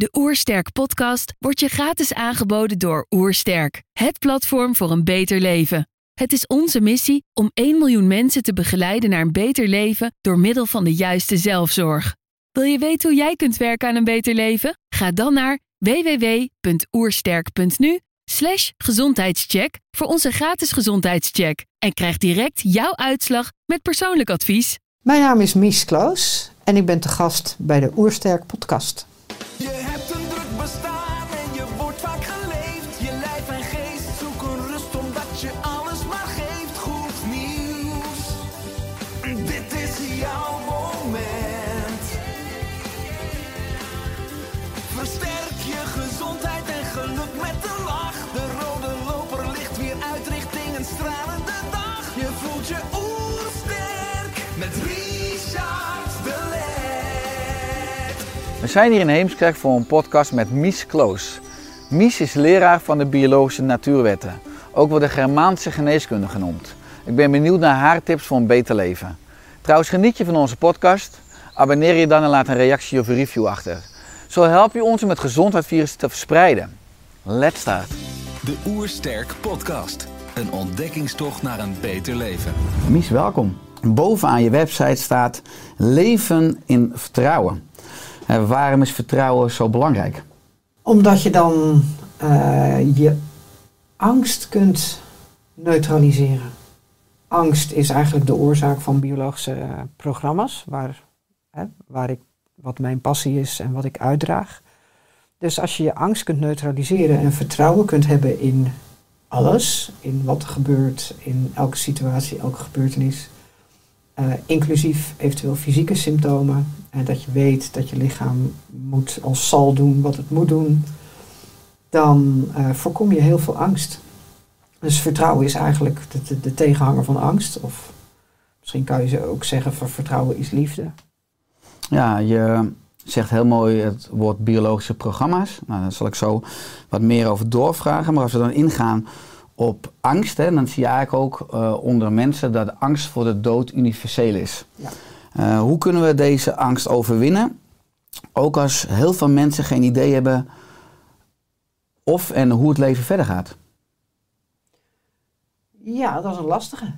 De Oersterk podcast wordt je gratis aangeboden door Oersterk, het platform voor een beter leven. Het is onze missie om 1 miljoen mensen te begeleiden naar een beter leven door middel van de juiste zelfzorg. Wil je weten hoe jij kunt werken aan een beter leven? Ga dan naar www.oersterk.nu slash gezondheidscheck voor onze gratis gezondheidscheck en krijg direct jouw uitslag met persoonlijk advies. Mijn naam is Mies Kloos en ik ben te gast bij de Oersterk podcast. Zijn hier in Heemskerk voor een podcast met Mies Kloos. Mies is leraar van de biologische natuurwetten, ook wel de Germaanse geneeskunde genoemd. Ik ben benieuwd naar haar tips voor een beter leven. Trouwens, geniet je van onze podcast? Abonneer je dan en laat een reactie of een review achter. Zo help je ons om het gezondheidsvirus te verspreiden. Let's start. De Oersterk Podcast. Een ontdekkingstocht naar een beter leven. Mies, welkom. Bovenaan je website staat leven in vertrouwen. Eh, waarom is vertrouwen zo belangrijk? Omdat je dan eh, je angst kunt neutraliseren. Angst is eigenlijk de oorzaak van biologische eh, programma's, waar, hè, waar ik, wat mijn passie is en wat ik uitdraag. Dus als je je angst kunt neutraliseren en vertrouwen kunt hebben in alles, in wat er gebeurt, in elke situatie, elke gebeurtenis, eh, inclusief eventueel fysieke symptomen, en dat je weet dat je lichaam moet als zal doen wat het moet doen, dan eh, voorkom je heel veel angst. Dus vertrouwen is eigenlijk de tegenhanger van angst. Of misschien kan je ze ook zeggen van vertrouwen is liefde. Ja, je zegt heel mooi het woord biologische programma's. Nou, daar zal ik zo wat meer over doorvragen. Maar als we dan ingaan op angst, hè, dan zie je eigenlijk ook eh, onder mensen dat angst voor de dood universeel is. Ja. Eh, hoe kunnen we deze angst overwinnen? Ook als heel veel mensen geen idee hebben of en hoe het leven verder gaat. Ja, dat is een lastige.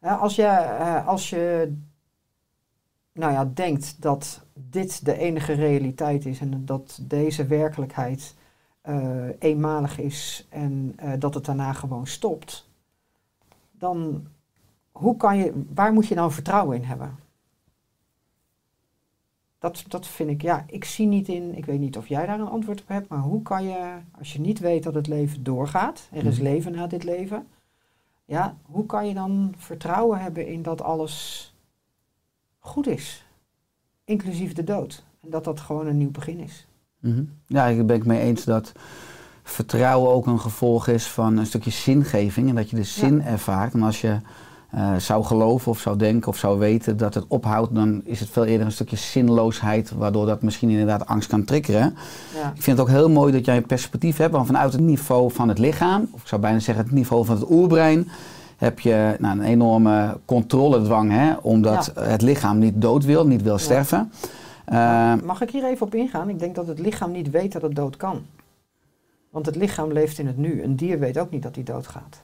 Als, je, eh, als je nou ja, denkt dat dit de enige realiteit is en dat deze werkelijkheid eh, eenmalig is en eh, dat het daarna gewoon stopt, dan hoe kan je, waar moet je dan vertrouwen in hebben? Dat, dat vind ik, ja, ik zie niet in, ik weet niet of jij daar een antwoord op hebt, maar hoe kan je, als je niet weet dat het leven doorgaat, er is Mhm. leven na dit leven, ja, hoe kan je dan vertrouwen hebben in dat alles goed is, inclusief de dood, en dat dat gewoon een nieuw begin is? Mhm. Ja, ik ben het mee eens dat vertrouwen ook een gevolg is van een stukje zingeving. En dat je de zin ervaart. En als je eh, zou geloven of zou denken of zou weten dat het ophoudt, dan is het veel eerder een stukje zinloosheid, waardoor dat misschien inderdaad angst kan triggeren. Ja, Ik vind het ook heel mooi dat jij een perspectief hebt, want vanuit het niveau van het lichaam, of ik zou bijna zeggen het niveau van het oerbrein, heb je nou, een enorme controledwang, hè, omdat het lichaam niet dood wil, niet wil sterven. Eh, Mag ik hier even op ingaan? Ik denk dat het lichaam niet weet dat het dood kan. Want het lichaam leeft in het nu. Een dier weet ook niet dat hij doodgaat.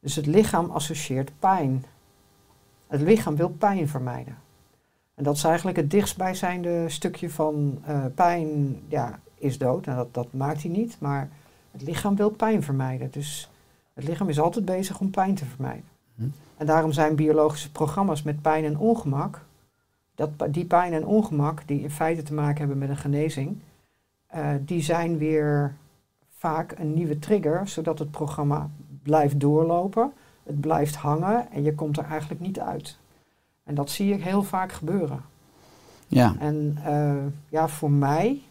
Dus het lichaam associeert pijn. Het lichaam wil pijn vermijden. En dat is eigenlijk het dichtstbijzijnde stukje van eh, pijn, ja, is dood. En dat, dat maakt hij niet, maar het lichaam wil pijn vermijden. Dus het lichaam is altijd bezig om pijn te vermijden. Hm. En daarom zijn biologische programma's met pijn en ongemak dat, die pijn en ongemak, die in feite te maken hebben met een genezing, eh, die zijn weer vaak een nieuwe trigger, zodat het programma blijft doorlopen, het blijft hangen en je komt er eigenlijk niet uit. En dat zie ik heel vaak gebeuren. ja. En eh, ja, voor mij,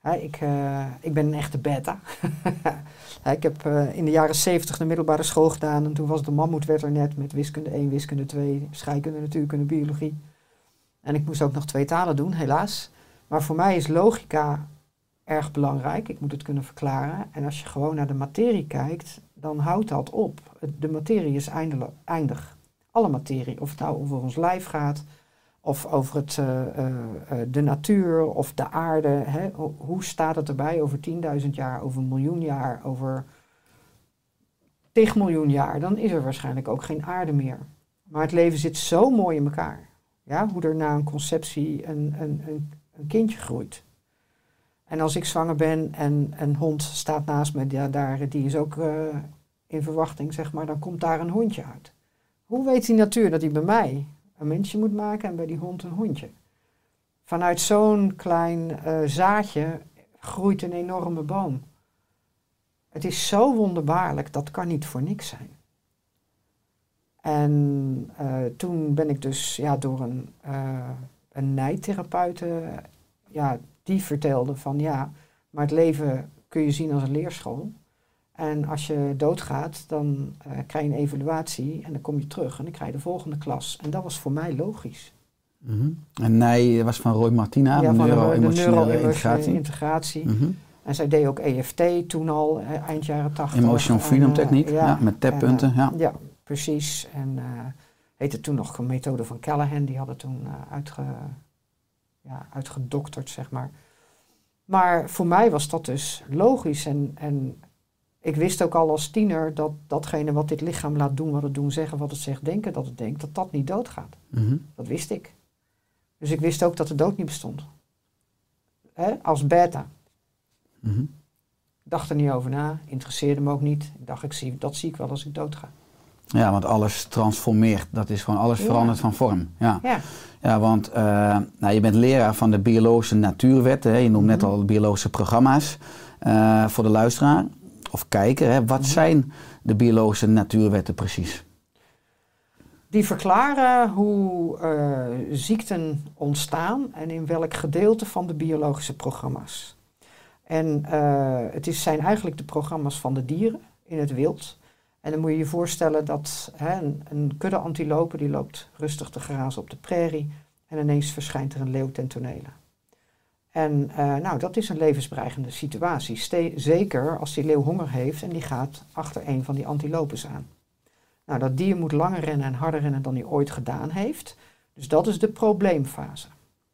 hè, ik, eh, ik ben een echte beta. Hè, ik heb in de jaren 70 de middelbare school gedaan en toen was de mammoet werd er net met wiskunde 1, wiskunde 2, scheikunde, natuurkunde, biologie. En ik moest ook nog twee talen doen, helaas. Maar voor mij is logica erg belangrijk. Ik moet het kunnen verklaren. En als je gewoon naar de materie kijkt, dan houdt dat op. De materie is eindig. Alle materie, of het nou over ons lijf gaat, Of over het, eh, eh, eh, de natuur of de aarde. Hè? Ho- Hoe staat het erbij over 10.000 jaar, over een miljoen jaar, over tig miljoen jaar? Dan is er waarschijnlijk ook geen aarde meer. Maar het leven zit zo mooi in elkaar. Ja? Hoe er na een conceptie een, een, een, een kindje groeit. En als ik zwanger ben en een hond staat naast me, ja, daar, die is ook eh, in verwachting, zeg maar, dan komt daar een hondje uit. Hoe weet die natuur dat hij bij mij een mensje moet maken en bij die hond een hondje? Vanuit zo'n klein eh, zaadje groeit een enorme boom. Het is zo wonderbaarlijk, dat kan niet voor niks zijn. En eh, toen ben ik dus ja, door een, eh een nijtherapeute, ja, die vertelde van ja, maar het leven kun je zien als een leerschool. En als je doodgaat, dan eh, krijg je een evaluatie en dan kom je terug en dan krijg je de volgende klas. En dat was voor mij logisch. Mhm. En Nij was van Roy Martina, ja, van de- de neuro-emotionele neuro-emotionele integratie. integratie. Mhm. En zij deed ook EFT toen al, eind jaren tachtig. Emotional En, freedom techniek, ja, met tappunten, en, ja. Ja, precies. En eh heette toen nog een methode van Callahan, die hadden toen eh, uitge, ja, uitgedokterd, zeg maar. Maar voor mij was dat dus logisch. En, en ik wist ook al als tiener dat datgene wat dit lichaam laat doen, wat het doen, zeggen, wat het zegt, denken dat het denkt, dat dat niet doodgaat. Mhm. Dat wist ik. Dus ik wist ook dat de dood niet bestond. Hè? Als beta. Mhm. Ik dacht er niet over na, interesseerde me ook niet. Ik dacht, ik zie, dat zie ik wel als ik dood ga. Ja, want alles transformeert. Dat is gewoon alles Ja. verandert van vorm. Ja, Ja, ja want eh, nou, je bent leraar van de biologische natuurwetten. Hè. Je noemt net Mhm. al de biologische programma's. Eh, voor de luisteraar of kijker, hè. wat Mhm. zijn de biologische natuurwetten precies? die verklaren hoe eh, ziekten ontstaan en in welk gedeelte van de biologische programma's. En het is, zijn eigenlijk de programma's van de dieren in het wild. En dan moet je je voorstellen dat hè, een, een kudde antilopen die loopt rustig te grazen op de prairie en ineens verschijnt er een leeuw ten tonele. En eh, nou, dat is een levensbedreigende situatie. Zeker als die leeuw honger heeft en die gaat achter een van die antilopes aan. Nou, dat dier moet langer rennen en harder rennen dan hij ooit gedaan heeft. Dus dat is de probleemfase.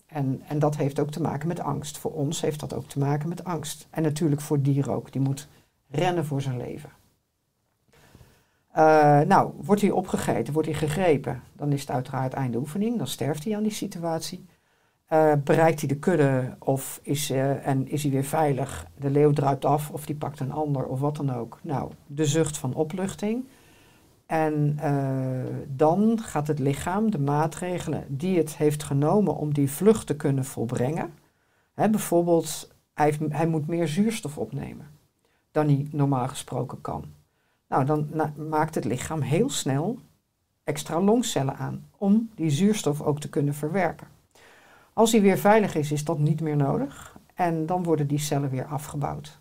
En, en dat heeft ook te maken met angst. Voor ons heeft dat ook te maken met angst. En natuurlijk voor dier ook. Die moet rennen voor zijn leven. Eh, nou, wordt hij opgegeten, wordt hij gegrepen, dan is het uiteraard einde oefening. Dan sterft hij aan die situatie. Eh, bereikt hij de kudde of is, eh, en is hij weer veilig? De leeuw druipt af of die pakt een ander of wat dan ook. Nou, de zucht van opluchting. En dan gaat het lichaam de maatregelen die het heeft genomen om die vlucht te kunnen volbrengen. Hè, bijvoorbeeld, hij, hij moet meer zuurstof opnemen dan hij normaal gesproken kan. Nou, dan maakt het lichaam heel snel extra longcellen aan om die zuurstof ook te kunnen verwerken. Als hij weer veilig is, is dat niet meer nodig en dan worden die cellen weer afgebouwd.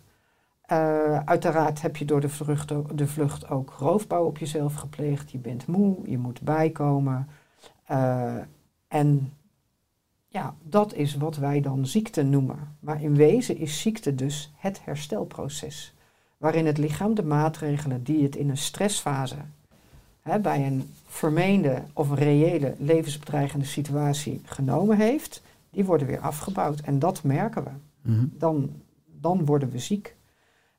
Eh, uiteraard heb je door de vlucht, de vlucht ook roofbouw op jezelf gepleegd. Je bent moe, je moet bijkomen. Eh, en ja, dat is wat wij dan ziekte noemen. Maar in wezen is ziekte dus het herstelproces. Waarin het lichaam de maatregelen die het in een stressfase, hè, bij een vermeende of een reële levensbedreigende situatie genomen heeft, die worden weer afgebouwd. En dat merken we. Mhm. Dan, dan worden we ziek.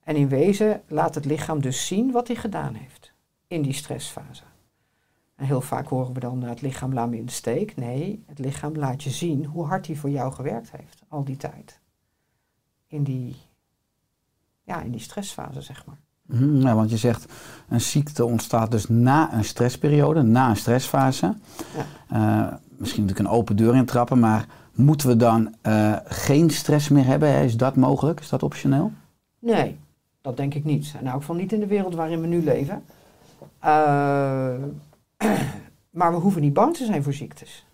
En in wezen laat het lichaam dus zien wat hij gedaan heeft in die stressfase. En heel vaak horen we dan, "Nou, het lichaam laat me in de steek. Nee, het lichaam laat je zien hoe hard hij voor jou gewerkt heeft, al die tijd. In die, ja, in die stressfase, zeg maar. Mhm, Ja, want je zegt, een ziekte ontstaat dus na een stressperiode, na een stressfase. Ja. Eh, misschien natuurlijk een open deur intrappen, maar moeten we dan eh, geen stress meer hebben? Is dat mogelijk? Is dat optioneel? Nee, dat denk ik niet. En ook van niet in de wereld waarin we nu leven. Eh, maar we hoeven niet bang te zijn voor ziektes.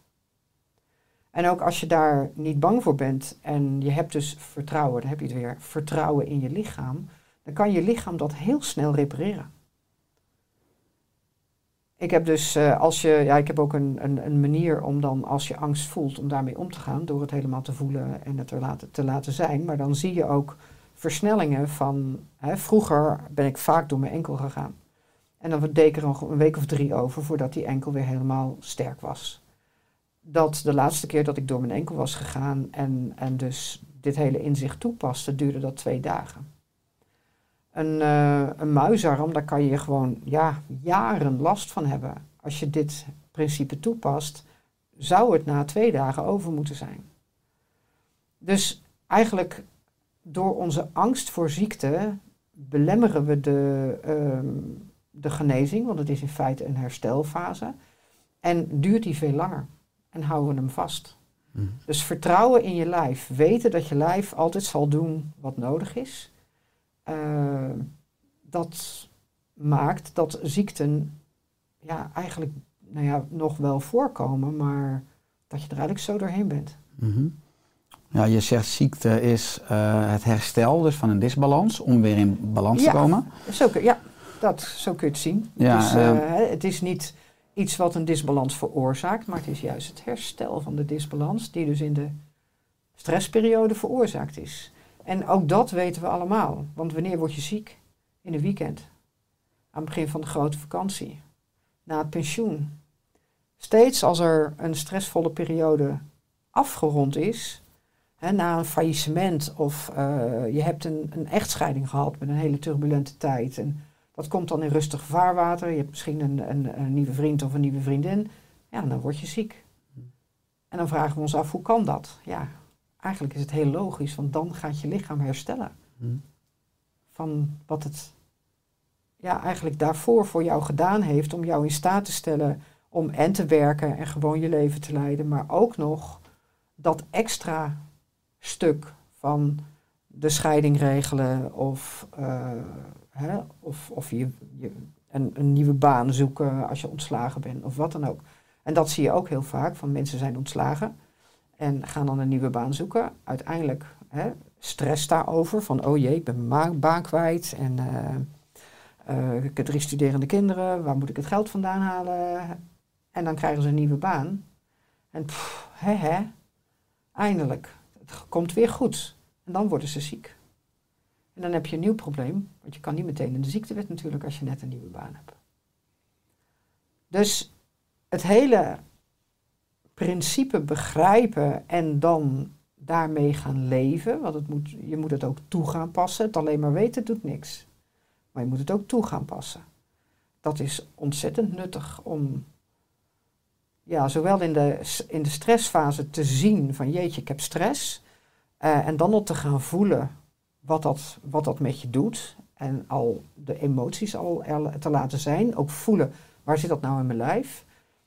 En ook als je daar niet bang voor bent en je hebt dus vertrouwen, dan heb je het weer, vertrouwen in je lichaam, dan kan je lichaam dat heel snel repareren. Ik heb dus, eh, als je, ja, ik heb ook een, een, een manier om dan, als je angst voelt, om daarmee om te gaan, door het helemaal te voelen en het te laten, te laten zijn. Maar dan zie je ook versnellingen van, hè, vroeger ben ik vaak door mijn enkel gegaan. En dan deed ik er een week of drie over voordat die enkel weer helemaal sterk was. Dat de laatste keer dat ik door mijn enkel was gegaan en, en dus dit hele inzicht toepaste, duurde dat twee dagen. Een, eh, een muisarm, daar kan je gewoon ja, jaren last van hebben. Als je dit principe toepast, zou het na twee dagen over moeten zijn. Dus eigenlijk door onze angst voor ziekte belemmeren we de, ehm, de genezing, want het is in feite een herstelfase. En duurt die veel langer en houden hem vast. Dus vertrouwen in je lijf, weten dat je lijf altijd zal doen wat nodig is, eh, dat maakt dat ziekten ja, eigenlijk nou ja, nog wel voorkomen, maar dat je er eigenlijk zo doorheen bent. Mhm. Ja, je zegt ziekte is eh, het herstel dus van een disbalans om weer in balans Ja. te komen. Zo kun, ja, dat, zo kun je het zien. Ja, dus, eh, het is niet iets wat een disbalans veroorzaakt, maar het is juist het herstel van de disbalans die dus in de stressperiode veroorzaakt is. En ook dat weten we allemaal. Want wanneer word je ziek? In een weekend. Aan het begin van de grote vakantie. Na het pensioen. Steeds als er een stressvolle periode afgerond is, hè, na een faillissement of eh, je hebt een, een echtscheiding gehad met een hele turbulente tijd. En dat komt dan in rustig vaarwater. Je hebt misschien een, een, een nieuwe vriend of een nieuwe vriendin. Ja, dan word je ziek. En dan vragen we ons af, hoe kan dat? Ja, eigenlijk is het heel logisch, want dan gaat je lichaam herstellen. Mhm. Van wat het ja, eigenlijk daarvoor voor jou gedaan heeft om jou in staat te stellen om en te werken en gewoon je leven te leiden, maar ook nog dat extra stuk van de scheiding regelen of, eh, of, of je, je een, nieuwe baan zoeken als je ontslagen bent of wat dan ook. En dat zie je ook heel vaak, van mensen zijn ontslagen en gaan dan een nieuwe baan zoeken. Uiteindelijk hè, stress daarover, van oh jee, ik ben mijn baan kwijt en eh, ik heb drie studerende kinderen, waar moet ik het geld vandaan halen? En dan krijgen ze een nieuwe baan. En pff, hè, eindelijk, het komt weer goed. En dan worden ze ziek. En dan heb je een nieuw probleem, want je kan niet meteen in de ziektewet natuurlijk als je net een nieuwe baan hebt. Dus het hele principe begrijpen en dan daarmee gaan leven, want het moet, je moet het ook toe gaan passen. Het alleen maar weten doet niks. Maar je moet het ook toe gaan passen. Dat is ontzettend nuttig om ja, zowel in de, in de stressfase te zien van jeetje, ik heb stress. eh, en dan al te gaan voelen wat dat, wat dat met je doet. En al de emoties al er- te laten zijn. Ook voelen, waar zit dat nou in mijn lijf?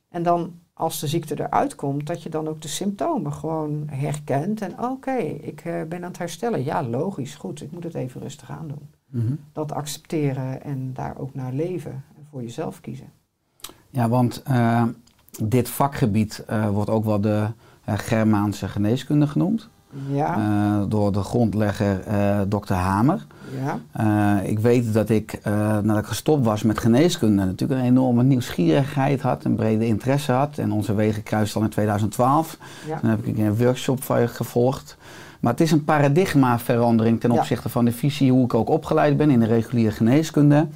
En dan als de ziekte eruit komt, dat je dan ook de symptomen gewoon herkent. En oké, ik eh, ben aan het herstellen. Ja, logisch, goed, ik moet het even rustig aandoen. Mhm. Dat accepteren en daar ook naar leven. En voor jezelf kiezen. Ja, want eh, dit vakgebied eh, wordt ook wel de Germaanse geneeskunde genoemd. Ja, eh, door de grondlegger eh Dr. Hamer. ja, Eh, ik weet dat ik, nadat ik gestopt was met geneeskunde, natuurlijk een enorme nieuwsgierigheid had, een brede interesse had. En onze wegen kruisten al in 2012. ja. Toen heb ik een workshop van je gevolgd. Maar het is een paradigmaverandering ten opzichte van de visie hoe ik ook opgeleid ben in de reguliere geneeskunde.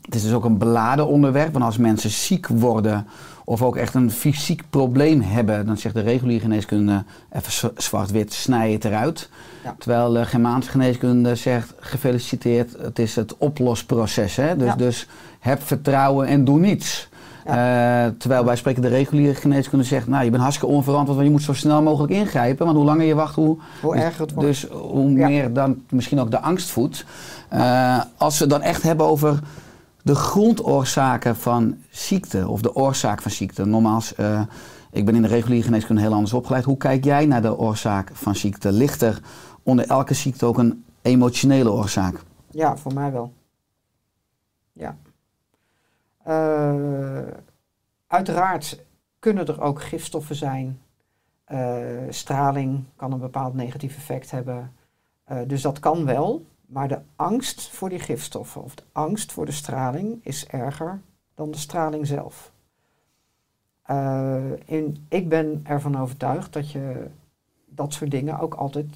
Het is dus ook een beladen onderwerp, want als mensen ziek worden of ook echt een fysiek probleem hebben, dan zegt de reguliere geneeskunde even zwart-wit, snij het eruit. Ja. Terwijl de Germaanse geneeskunde zegt, gefeliciteerd, het is het oplosproces. Hè? Dus, Ja. dus heb vertrouwen en doe niets. Eh, terwijl wij spreken de reguliere geneeskunde zegt, nou je bent hartstikke onverantwoord, want je moet zo snel mogelijk ingrijpen. Want hoe langer je wacht, hoe, Hoe erger het wordt. dus hoe meer dan misschien ook de angst voedt. Eh, als we dan echt hebben over de grondoorzaken van ziekte of de oorzaak van ziekte. Nogmaals, eh, ik ben in de reguliere geneeskunde heel anders opgeleid. Hoe kijk jij naar de oorzaak van ziekte? Ligt er onder elke ziekte ook een emotionele oorzaak? Ja, voor mij wel. Ja. Eh, uiteraard kunnen er ook gifstoffen zijn. Eh, straling kan een bepaald negatief effect hebben. Dus dat kan wel. Maar de angst voor die gifstoffen of de angst voor de straling is erger dan de straling zelf. Eh, in, ik ben ervan overtuigd dat je dat soort dingen ook altijd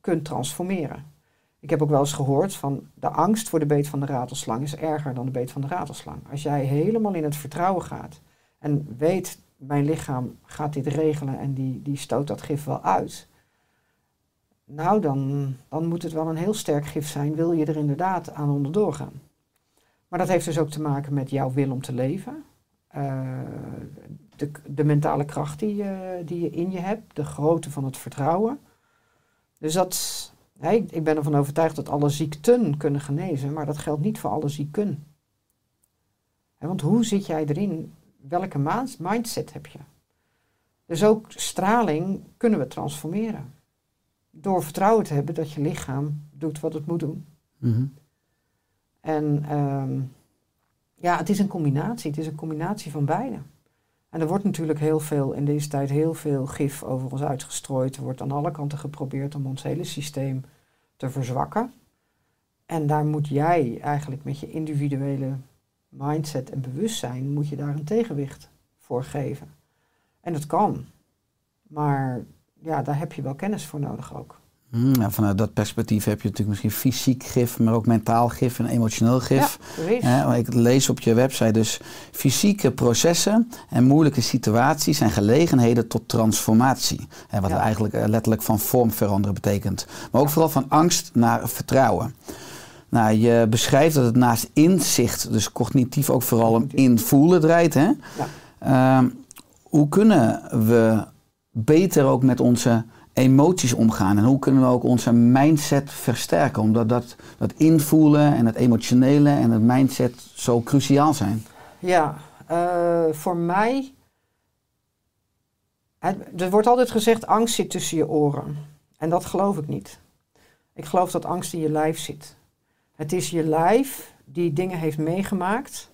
kunt transformeren. Ik heb ook wel eens gehoord van de angst voor de beet van de ratelslang is erger dan de beet van de ratelslang. Als jij helemaal in het vertrouwen gaat en weet mijn lichaam gaat dit regelen en die, die stoot dat gif wel uit. Nou, dan, dan moet het wel een heel sterk gif zijn, wil je er inderdaad aan onderdoor gaan. Maar dat heeft dus ook te maken met jouw wil om te leven. Eh, de, de mentale kracht die je, die je in je hebt, de grootte van het vertrouwen. Dus dat, ik- ben ervan overtuigd dat alle ziekten kunnen genezen, maar dat geldt niet voor alle zieken. Want hoe zit jij erin? Welke mindset heb je? Dus ook straling kunnen we transformeren. Door vertrouwen te hebben dat je lichaam doet wat het moet doen. Mhm. En ehm, ja, het is een combinatie. Het is een combinatie van beide. En er wordt natuurlijk heel veel, in deze tijd heel veel gif over ons uitgestrooid. Er wordt aan alle kanten geprobeerd om ons hele systeem te verzwakken. En daar moet jij eigenlijk met je individuele mindset en bewustzijn, moet je daar een tegenwicht voor geven. En dat kan. Maar ja, daar heb je wel kennis voor nodig ook. Mm, nou, vanuit dat perspectief heb je natuurlijk misschien fysiek gif, maar ook mentaal gif en emotioneel gif. Ja, ik lees op je website dus fysieke processen en moeilijke situaties zijn gelegenheden tot transformatie. Hè, wat Ja. eigenlijk eh, letterlijk van vorm veranderen betekent. Maar ook vooral van angst naar vertrouwen. Nou, je beschrijft dat het naast inzicht, dus cognitief ook vooral om invoelen draait. Hè? Ja. Ehm, hoe kunnen we beter ook met onze emoties omgaan? En hoe kunnen we ook onze mindset versterken? Omdat dat, dat invoelen en het emotionele en het mindset zo cruciaal zijn. Ja, eh, voor mij. Er wordt altijd gezegd: angst zit tussen je oren. En dat geloof ik niet. Ik geloof dat angst in je lijf zit. Het is je lijf die dingen heeft meegemaakt,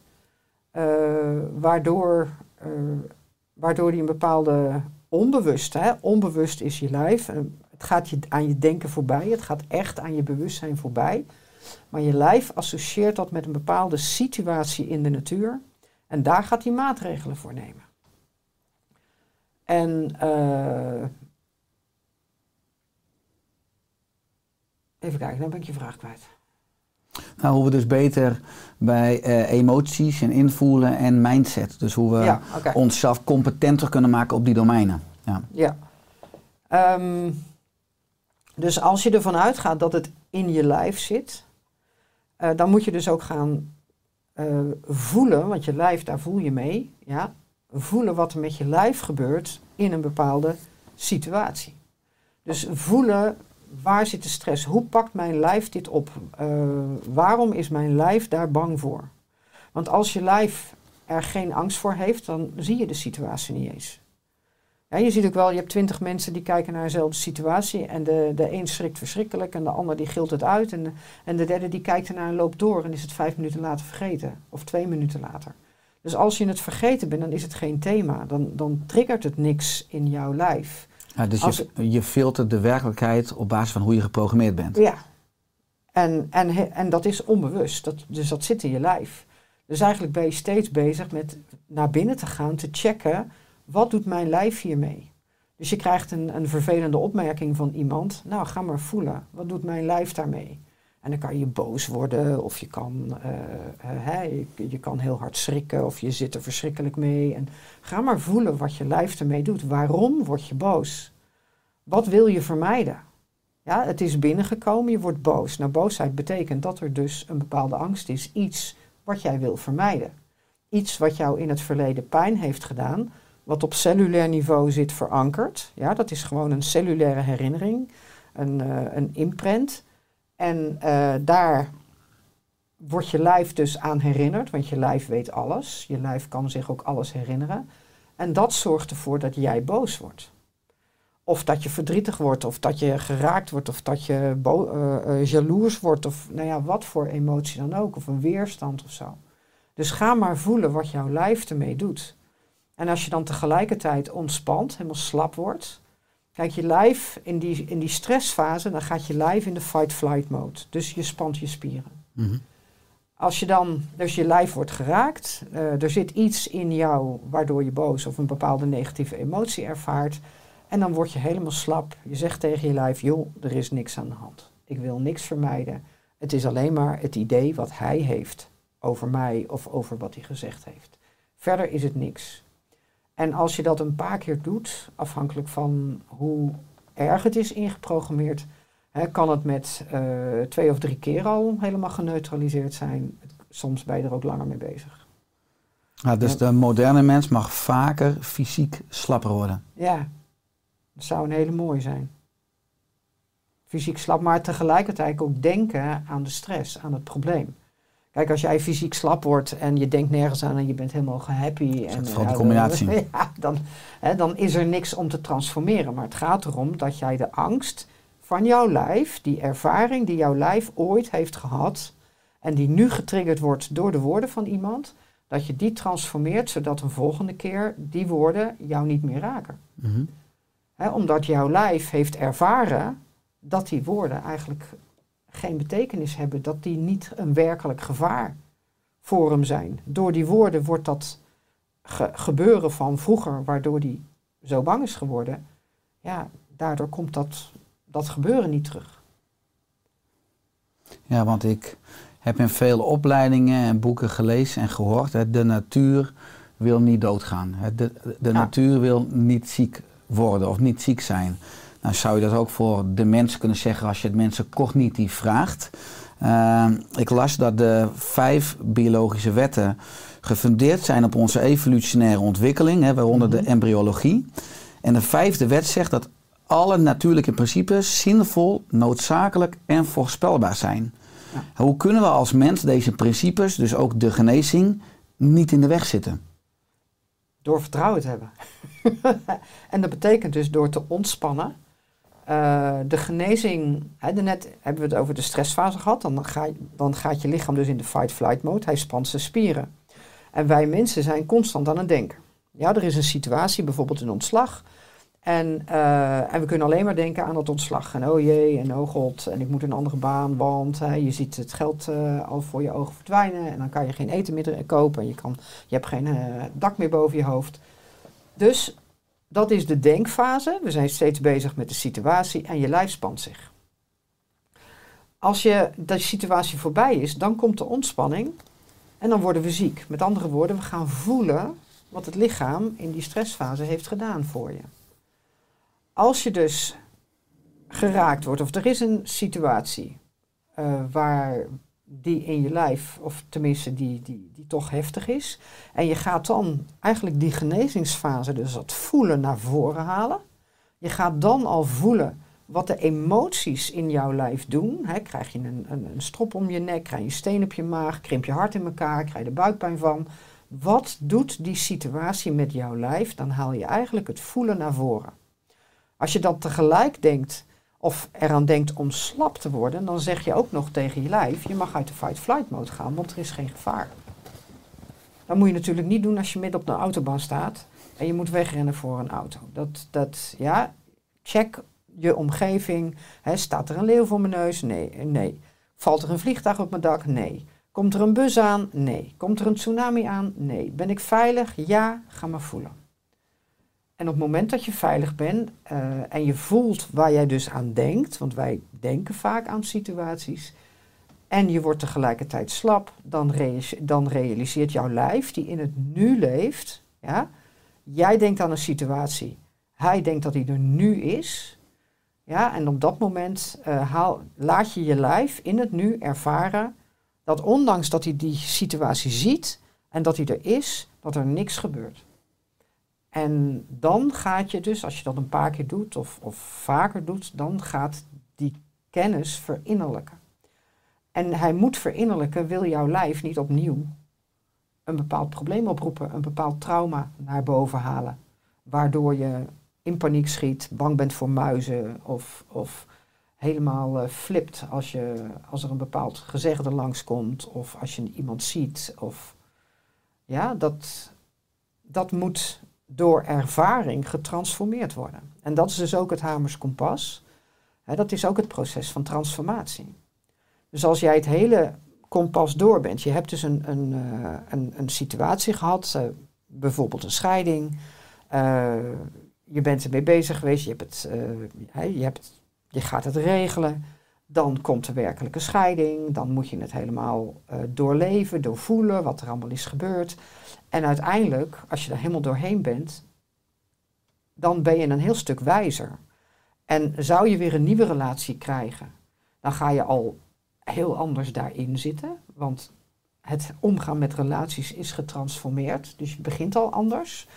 eh, waardoor, eh, waardoor die een bepaalde onbewust, hè, onbewust is je lijf. eh, het gaat je, aan je denken voorbij, het gaat echt aan je bewustzijn voorbij. Maar je lijf associeert dat met een bepaalde situatie in de natuur. En daar gaat hij maatregelen voor nemen. En eh, even kijken, dan ben ik je vraag kwijt. Nou, hoe we dus beter bij eh, emoties en invoelen en mindset. Dus hoe we ja, oké. onszelf competenter kunnen maken op die domeinen. Ja. Ja. Ehm, dus als je ervan uitgaat dat het in je lijf zit, eh, dan moet je dus ook gaan eh, voelen, want je lijf, daar voel je mee, ja, voelen wat er met je lijf gebeurt in een bepaalde situatie. Dus voelen, waar zit de stress? Hoe pakt mijn lijf dit op? Eh, waarom is mijn lijf daar bang voor? Want als je lijf er geen angst voor heeft, dan zie je de situatie niet eens. Ja, je ziet ook wel, je hebt twintig mensen die kijken naar dezelfde situatie. En de, de een schrikt verschrikkelijk en de ander die gilt het uit. En, de- en de derde die kijkt ernaar en loopt door en is het vijf minuten later vergeten. Of twee minuten later. Dus als je het vergeten bent, dan is het geen thema. Dan, dan triggert het niks in jouw lijf. Ja, dus Als je, je filtert de werkelijkheid op basis van hoe je geprogrammeerd bent. Ja. En, en, en dat is onbewust. Dat, dus dat zit in je lijf. Dus eigenlijk ben je steeds bezig met naar binnen te gaan, te checken, wat doet mijn lijf hiermee? Dus je krijgt een, een vervelende opmerking van iemand. Nou, ga maar voelen. Wat doet mijn lijf daarmee? En dan kan je boos worden of je kan, eh, eh, je, kan heel hard schrikken of je zit er verschrikkelijk mee. En ga maar voelen wat je lijf ermee doet. Waarom word je boos? Wat wil je vermijden? Ja, het is binnengekomen, je wordt boos. Nou, boosheid betekent dat er dus een bepaalde angst is. Iets wat jij wil vermijden. Iets wat jou in het verleden pijn heeft gedaan, wat op cellulair niveau zit verankerd. Ja, dat is gewoon een cellulaire herinnering, een, eh, een imprint. En eh, daar wordt je lijf dus aan herinnerd, want je lijf weet alles. Je lijf kan zich ook alles herinneren. En dat zorgt ervoor dat jij boos wordt. Of dat je verdrietig wordt, of dat je geraakt wordt, of dat je eh, eh, jaloers wordt, of nou ja, wat voor emotie dan ook, of een weerstand of zo. Dus ga maar voelen wat jouw lijf ermee doet. En als je dan tegelijkertijd ontspant, helemaal slap wordt, kijk je lijf in die, in die stressfase, dan gaat je lijf in de fight-flight mode. Dus je spant je spieren. Mhm. Als je dan, dus je lijf wordt geraakt, eh, er zit iets in jou waardoor je boos of een bepaalde negatieve emotie ervaart. En dan word je helemaal slap. Je zegt tegen je lijf, joh, er is niks aan de hand. Ik wil niks vermijden. Het is alleen maar het idee wat hij heeft over mij of over wat hij gezegd heeft. Verder is het niks. En als je dat een paar keer doet, afhankelijk van hoe erg het is ingeprogrammeerd, hè, kan het met eh, twee of drie keer al helemaal geneutraliseerd zijn. Soms ben je er ook langer mee bezig. Ja, dus de moderne mens mag vaker fysiek slapper worden. Ja, dat zou een hele mooie zijn. Fysiek slap, maar tegelijkertijd ook denken aan de stress, aan het probleem. Kijk, als jij fysiek slap wordt en je denkt nergens aan en je bent helemaal gehappy. En, vooral de ja, combinatie. dan- Ja, dan, hè, dan is er niks om te transformeren. Maar het gaat erom dat jij de angst van jouw lijf, die ervaring die jouw lijf ooit heeft gehad en die nu getriggerd wordt door de woorden van iemand, dat je die transformeert zodat een volgende keer die woorden jou niet meer raken. Mhm. Hè, omdat jouw lijf heeft ervaren dat die woorden eigenlijk geen betekenis hebben, dat die niet een werkelijk gevaar voor hem zijn. Door die woorden wordt dat ge- gebeuren van vroeger, waardoor die zo bang is geworden, ja, daardoor komt dat, dat gebeuren niet terug. Ja, want ik heb in vele opleidingen en boeken gelezen en gehoord. Hè, de natuur wil niet doodgaan. Hè, de de Ja. natuur wil niet ziek worden of niet ziek zijn. Nou zou je dat ook voor de mensen kunnen zeggen als je het mensen cognitief vraagt. Uh, ik las dat de vijf biologische wetten gefundeerd zijn op onze evolutionaire ontwikkeling, hè, waaronder de embryologie. En de vijfde wet zegt dat alle natuurlijke principes zinvol, noodzakelijk en voorspelbaar zijn. Hoe kunnen we als mens deze principes, dus ook de genezing, niet in de weg zitten? Door vertrouwen te hebben. en dat betekent dus door te ontspannen. Eh, de genezing, hè, net hebben we het over de stressfase gehad. Dan, ga, dan gaat je lichaam dus in de fight-flight mode. Hij spant zijn spieren. En wij mensen zijn constant aan het denken. Ja, er is een situatie, bijvoorbeeld een ontslag. En, eh, en we kunnen alleen maar denken aan het ontslag. En oh jee, en oh god, en ik moet een andere baan, want hè, je ziet het geld eh, al voor je ogen verdwijnen. En dan kan je geen eten meer kopen. En je, kan, je hebt geen dak meer boven je hoofd. Dus dat is de denkfase. We zijn steeds bezig met de situatie en je lijf spant zich. Als je de situatie voorbij is, dan komt de ontspanning en dan worden we ziek. Met andere woorden, we gaan voelen wat het lichaam in die stressfase heeft gedaan voor je. Als je dus geraakt wordt, of er is een situatie eh, waar die in je lijf, of tenminste die, die, die toch heftig is, en je gaat dan eigenlijk die genezingsfase, dus dat voelen naar voren halen. Je gaat dan al voelen wat de emoties in jouw lijf doen. Krijg je een, een, een strop om je nek, krijg je een steen op je maag, krimp je hart in elkaar, krijg je er buikpijn van. Wat doet die situatie met jouw lijf? Dan haal je eigenlijk het voelen naar voren. Als je dan tegelijk denkt, of eraan denkt om slap te worden, dan zeg je ook nog tegen je lijf, je mag uit de fight-flight mode gaan, want er is geen gevaar. Dat moet je natuurlijk niet doen als je midden op een autobaan staat en je moet wegrennen voor een auto. Dat, dat, ja, check je omgeving. Hè, staat er een leeuw voor mijn neus? Nee, nee. Valt er een vliegtuig op mijn dak? Nee. Komt er een bus aan? Nee. Komt er een tsunami aan? Nee. Ben ik veilig? Ja, ga maar voelen. En op het moment dat je veilig bent eh, en je voelt waar jij dus aan denkt, want wij denken vaak aan situaties, en je wordt tegelijkertijd slap, dan, dan realiseert jouw lijf, die in het nu leeft, ja, jij denkt aan een situatie, hij denkt dat hij er nu is, ja, en op dat moment eh, haal, laat je je lijf in het nu ervaren dat ondanks dat hij die situatie ziet en dat hij er is, dat er niks gebeurt. En dan gaat je dus, als je dat een paar keer doet of, of vaker doet, dan gaat die kennis verinnerlijken. En hij moet verinnerlijken, wil jouw lijf niet opnieuw een bepaald probleem oproepen, een bepaald trauma naar boven halen, waardoor je in paniek schiet, bang bent voor muizen of, of helemaal uh, flipt als, je, als er een bepaald gezegde langskomt of als je iemand ziet. Of, ja, dat, dat moet door ervaring getransformeerd worden. En dat is dus ook het Hamers kompas. Dat is ook het proces van transformatie. Dus als jij het hele kompas door bent, je hebt dus een, een, uh, een, een situatie gehad, uh, bijvoorbeeld een scheiding, uh, je bent ermee bezig geweest, je, hebt het, je, hebt, je gaat het regelen, dan komt de werkelijke scheiding, dan moet je het helemaal doorleven, doorvoelen wat er allemaal is gebeurd. En uiteindelijk, als je er helemaal doorheen bent, dan ben je een heel stuk wijzer. En zou je weer een nieuwe relatie krijgen, dan ga je al heel anders daarin zitten. Want het omgaan met relaties is getransformeerd. Dus je begint al anders.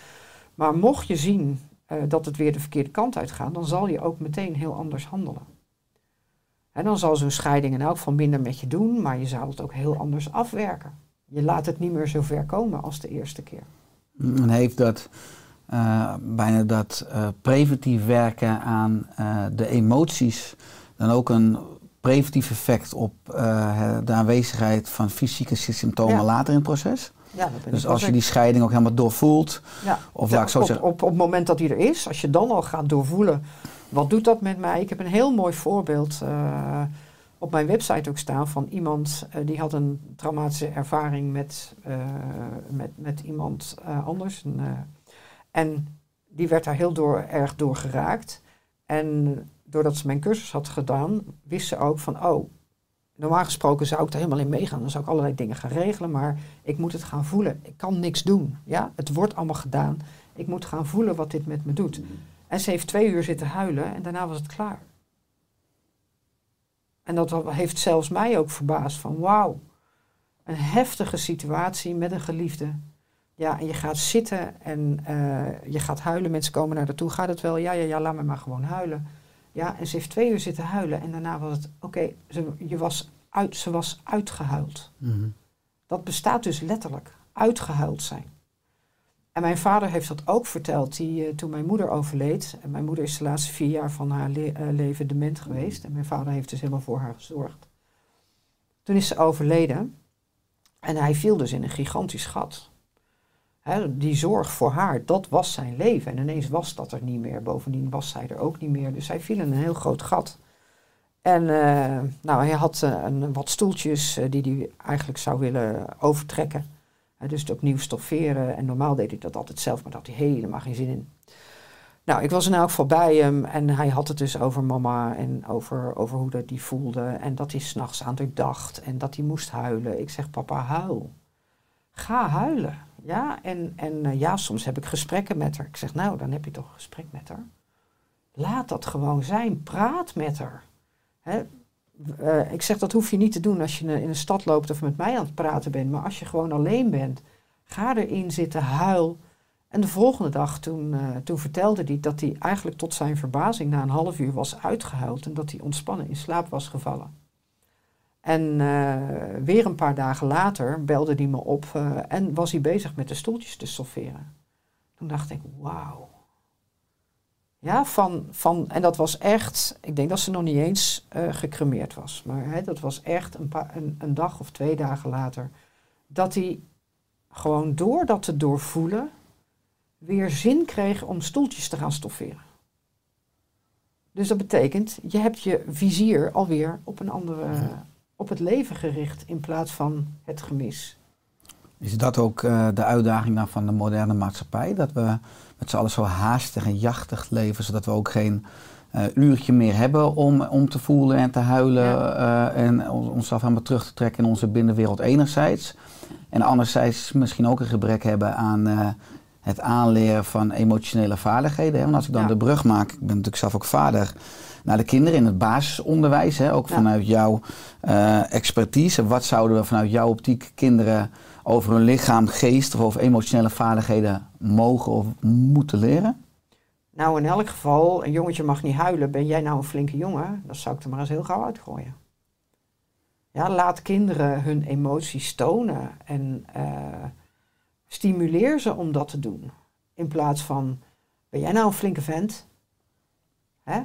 Maar mocht je zien eh, dat het weer de verkeerde kant uitgaat, dan zal je ook meteen heel anders handelen. En dan zal zo'n scheiding in elk geval minder met je doen, maar je zou het ook heel anders afwerken. Je laat het niet meer zo ver komen als de eerste keer. En heeft dat eh, bijna dat eh, preventief werken aan eh, de emoties dan ook een preventief effect op de aanwezigheid van fysieke symptomen Ja. later in het proces? Ja, dat ben Dus ik als je die scheiding ook helemaal doorvoelt, Ja. Of laat ik zo op, zeggen- Op, op het moment dat hij er is, als je dan al gaat doorvoelen, wat doet dat met mij? Ik heb een heel mooi voorbeeld eh, op mijn website ook staan van iemand eh, die had een traumatische ervaring met, eh, met, met iemand anders. En, en die werd daar heel door, erg door geraakt. En doordat ze mijn cursus had gedaan, wist ze ook van, oh, normaal gesproken zou ik er helemaal in meegaan. Dan zou ik allerlei dingen gaan regelen, maar ik moet het gaan voelen. Ik kan niks doen. Ja? Het wordt allemaal gedaan. Ik moet gaan voelen wat dit met me doet. En ze heeft twee uur zitten huilen en daarna was het klaar. En dat heeft zelfs mij ook verbaasd van wauw, een heftige situatie met een geliefde. Ja, en je gaat zitten en eh, je gaat huilen. Mensen komen naar toe. Gaat het wel? Ja, ja, ja, laat me maar gewoon huilen. Ja, en ze heeft twee uur zitten huilen. En daarna was het, oké, ze, je was uit, ze was uitgehuild. Dat bestaat dus letterlijk, uitgehuild zijn. En mijn vader heeft dat ook verteld die, eh, toen mijn moeder overleed. En mijn moeder is de laatste vier jaar van haar eh, leven dement geweest. En mijn vader heeft dus helemaal voor haar gezorgd. Toen is ze overleden. En hij viel dus in een gigantisch gat. Die zorg voor haar, dat was zijn leven. En ineens was dat er niet meer. Bovendien was zij er ook niet meer. Dus hij viel in een heel groot gat. En eh, nou, hij had een, wat stoeltjes die hij eigenlijk zou willen overtrekken. Dus het opnieuw stofferen. En normaal deed hij dat altijd zelf, maar daar had hij helemaal geen zin in. Nou, ik was in elk geval bij hem en hij had het dus over mama en over, over hoe dat die voelde. En dat hij s'nachts aan haar dacht en dat hij moest huilen. Ik zeg, papa, huil. Ga huilen. Ja, en, en eh, ja, soms heb ik gesprekken met haar. Ik zeg, nou, dan heb je toch een gesprek met haar. Laat dat gewoon zijn. Praat met haar. Eh, ik zeg, dat hoef je niet te doen als je in een stad loopt of met mij aan het praten bent. Maar als je gewoon alleen bent, ga erin zitten, huil. En de volgende dag, toen, eh, toen vertelde hij dat hij eigenlijk tot zijn verbazing na een half uur was uitgehuild. En dat hij ontspannen in slaap was gevallen. En eh, weer een paar dagen later belde hij me op en was hij bezig met de stoeltjes te stofferen. Toen dacht ik, wauw. Ja, van, van, en dat was echt, ik denk dat ze nog niet eens eh, gecremeerd was. Maar hè, dat was echt een, paar, een, een dag of twee dagen later. Dat hij gewoon door dat te doorvoelen weer zin kreeg om stoeltjes te gaan stofferen. Dus dat betekent, je hebt je vizier alweer op een andere, op het leven gericht in plaats van het gemis. Is dat ook eh, de uitdaging dan van de moderne maatschappij? Dat we met z'n allen zo haastig en jachtig leven, zodat we ook geen eh, uurtje meer hebben om, om te voelen en te huilen eh, en ons- onszelf helemaal terug te trekken in onze binnenwereld enerzijds. En anderzijds misschien ook een gebrek hebben aan eh, het aanleren van emotionele vaardigheden. Hè? Want als ik dan Ja. de brug maak, ik ben natuurlijk zelf ook vader, naar de kinderen in het basisonderwijs, hè? ook Ja. vanuit jouw expertise. Wat zouden we vanuit jouw optiek kinderen over hun lichaam, geest of emotionele vaardigheden mogen of moeten leren? Nou, in elk geval, een jongetje mag niet huilen. Ben jij nou een flinke jongen? Dan zou ik er maar eens heel gauw uitgooien. Ja, laat kinderen hun emoties tonen en eh, stimuleer ze om dat te doen. In plaats van, ben jij nou een flinke vent? Hè?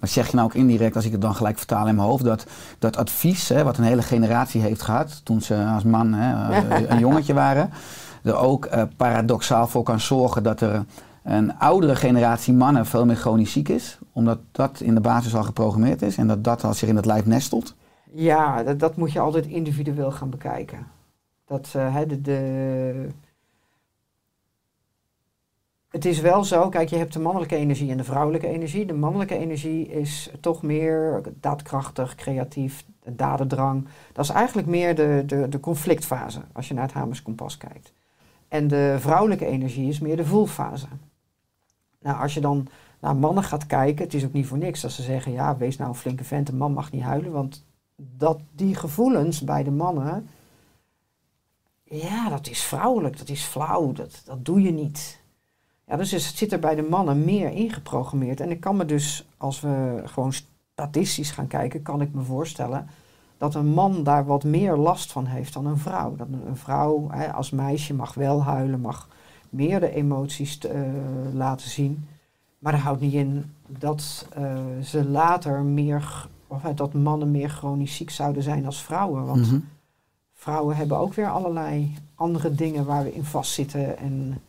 Maar zeg je nou ook indirect, als ik het dan gelijk vertaal in mijn hoofd, dat dat advies, hè, wat een hele generatie heeft gehad toen ze als man hè, eh, een jongetje waren, er ook eh, paradoxaal voor kan zorgen dat er een oudere generatie mannen veel meer chronisch ziek is, omdat dat in de basis al geprogrammeerd is en dat dat al zich in het lijf nestelt? Ja, dat, dat moet je altijd individueel gaan bekijken. Dat, hè, de, de... Het is wel zo, kijk, je hebt de mannelijke energie en de vrouwelijke energie. De mannelijke energie is toch meer daadkrachtig, creatief, dadendrang. Dat is eigenlijk meer de, de, de conflictfase, als je naar het Hamers Kompas kijkt. En de vrouwelijke energie is meer de voelfase. Nou, als je dan naar mannen gaat kijken, het is ook niet voor niks als ze zeggen, ja, wees nou een flinke vent, een man mag niet huilen, want dat die gevoelens bij de mannen, ja, dat is vrouwelijk, dat is flauw, dat, dat doe je niet. Ja, dus het zit er bij de mannen meer ingeprogrammeerd. En ik kan me dus, als we gewoon statistisch gaan kijken, kan ik me voorstellen dat een man daar wat meer last van heeft dan een vrouw. Dat een vrouw hè, als meisje mag wel huilen, mag meer de emoties uh, laten zien. Maar dat houdt niet in dat uh, ze later meer, of dat mannen meer chronisch ziek zouden zijn als vrouwen. Want Mhm. vrouwen hebben ook weer allerlei andere dingen waar we in vastzitten. En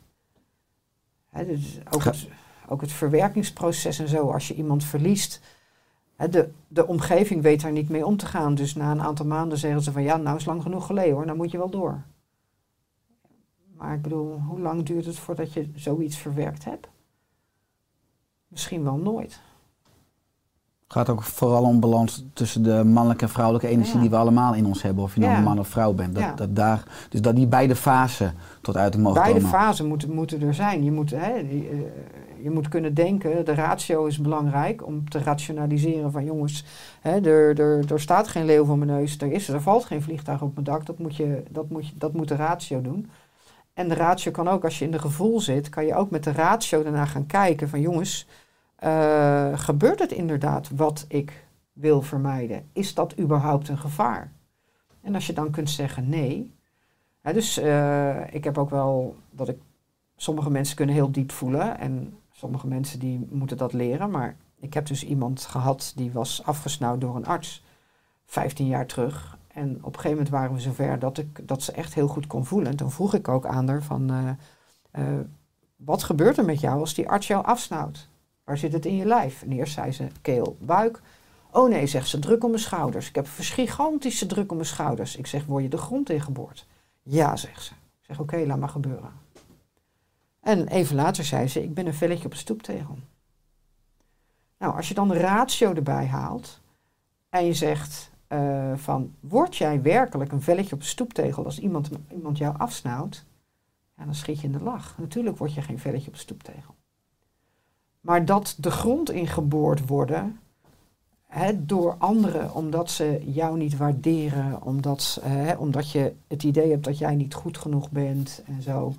ook, het, ook het verwerkingsproces en zo. Als je iemand verliest, de, de omgeving weet daar niet mee om te gaan. Dus na een aantal maanden zeggen ze van ja, nou is lang genoeg geleden hoor, nou moet je wel door. Maar ik bedoel, hoe lang duurt het voordat je zoiets verwerkt hebt? Misschien wel nooit. Het gaat ook vooral om balans tussen de mannelijke en vrouwelijke energie Ja. die we allemaal in ons hebben. Of je nou Ja. een man of vrouw bent. Dat, Ja. dat daar, dus dat die beide fasen tot uiting mogen Beide komen. fasen moeten, moeten er zijn. Je moet, hè, eh, je moet kunnen denken, de ratio is belangrijk om te rationaliseren van jongens, hè, er, er, er staat geen leeuw voor mijn neus, er, is, er valt geen vliegtuig op mijn dak, dat moet, je, dat, moet je, dat moet de ratio doen. En de ratio kan ook, als je in de gevoel zit, kan je ook met de ratio daarna gaan kijken van jongens, eh, gebeurt het inderdaad wat ik wil vermijden? Is dat überhaupt een gevaar? En als je dan kunt zeggen nee, dus eh, ik heb ook wel dat ik. Sommige mensen kunnen heel diep voelen en sommige mensen die moeten dat leren. Maar ik heb dus iemand gehad die was afgesnauwd door een arts 15 jaar terug. En op een gegeven moment waren we zover dat, ik, dat ze echt heel goed kon voelen. En toen vroeg ik ook aan haar van, eh, wat gebeurt er met jou als die arts jou afsnauwt? Waar zit het in je lijf? En eerst zei ze keel, buik. Oh nee, zegt ze, druk om mijn schouders. Ik heb gigantische druk om mijn schouders. Ik zeg, word je de grond ingeboord? Ja, zegt ze. Ik zeg, oké, laat maar gebeuren. En even later zei ze, ik ben een velletje op een stoeptegel. Nou, als je dan de ratio erbij haalt en je zegt eh, van, word jij werkelijk een velletje op een stoeptegel als iemand, iemand jou afsnauwt? Ja, dan schiet je in de lach. Natuurlijk word je geen velletje op een stoeptegel. Maar dat de grond ingeboord worden hè, door anderen, omdat ze jou niet waarderen, omdat, hè, omdat je het idee hebt dat jij niet goed genoeg bent en zo.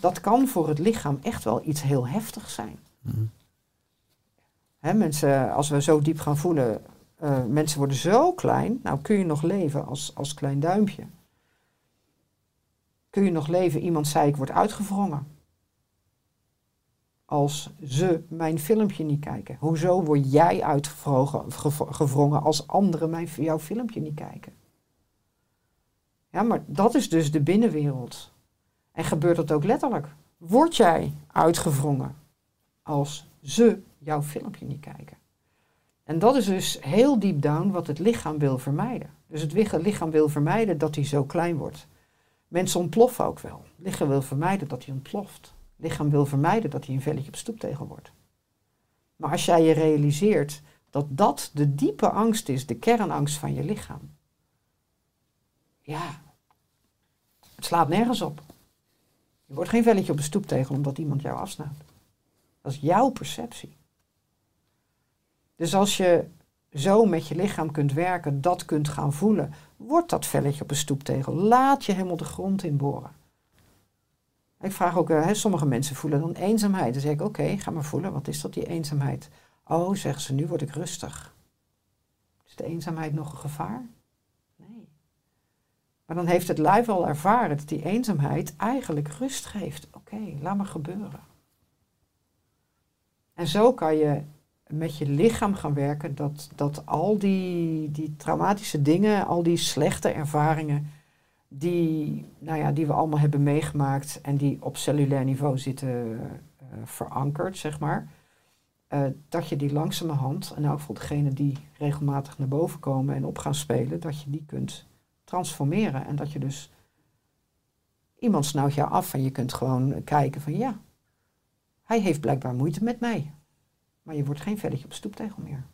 Dat kan voor het lichaam echt wel iets heel heftigs zijn. Mhm. Hè, mensen, als we zo diep gaan voelen, eh, mensen worden zo klein. Nou, kun je nog leven als, als klein duimpje? Kun je nog leven? Iemand zei, ik word uitgewrongen. Als ze mijn filmpje niet kijken. Hoezo word jij uitgevrogen- gev- gevrongen als anderen mijn, jouw filmpje niet kijken? Ja, maar dat is dus de binnenwereld. En gebeurt dat ook letterlijk? Word jij uitgewrongen als ze jouw filmpje niet kijken? En dat is dus heel diep down wat het lichaam wil vermijden. Dus het lich- lichaam wil vermijden dat hij zo klein wordt. Mensen ontploffen ook wel. Het lichaam wil vermijden dat hij ontploft. Lichaam wil vermijden dat hij een velletje op stoeptegel wordt. Maar als jij je realiseert dat dat de diepe angst is, de kernangst van je lichaam. Ja, het slaat nergens op. Je wordt geen velletje op een stoeptegel omdat iemand jou afsnauwt. Dat is jouw perceptie. Dus als je zo met je lichaam kunt werken, dat kunt gaan voelen, wordt dat velletje op een stoeptegel. Laat je helemaal de grond inboren. Ik vraag ook, eh, sommige mensen voelen dan eenzaamheid. Dan zeg ik, oké, ga maar voelen, wat is dat die eenzaamheid? Oh, zeggen ze, nu word ik rustig. Is de eenzaamheid nog een gevaar? Nee. Maar dan heeft het lijf al ervaren dat die eenzaamheid eigenlijk rust geeft. Oké, laat maar gebeuren. En zo kan je met je lichaam gaan werken dat, dat al die, die traumatische dingen, al die slechte ervaringen, die, nou ja, die we allemaal hebben meegemaakt en die op cellulair niveau zitten eh, verankerd, zeg maar, eh, dat je die langzamerhand, en elk geval degene die regelmatig naar boven komen en op gaan spelen, dat je die kunt transformeren. En dat je dus, iemand snauwt jou af en je kunt gewoon kijken van ja, hij heeft blijkbaar moeite met mij. Maar je wordt geen velletje op stoeptegel meer.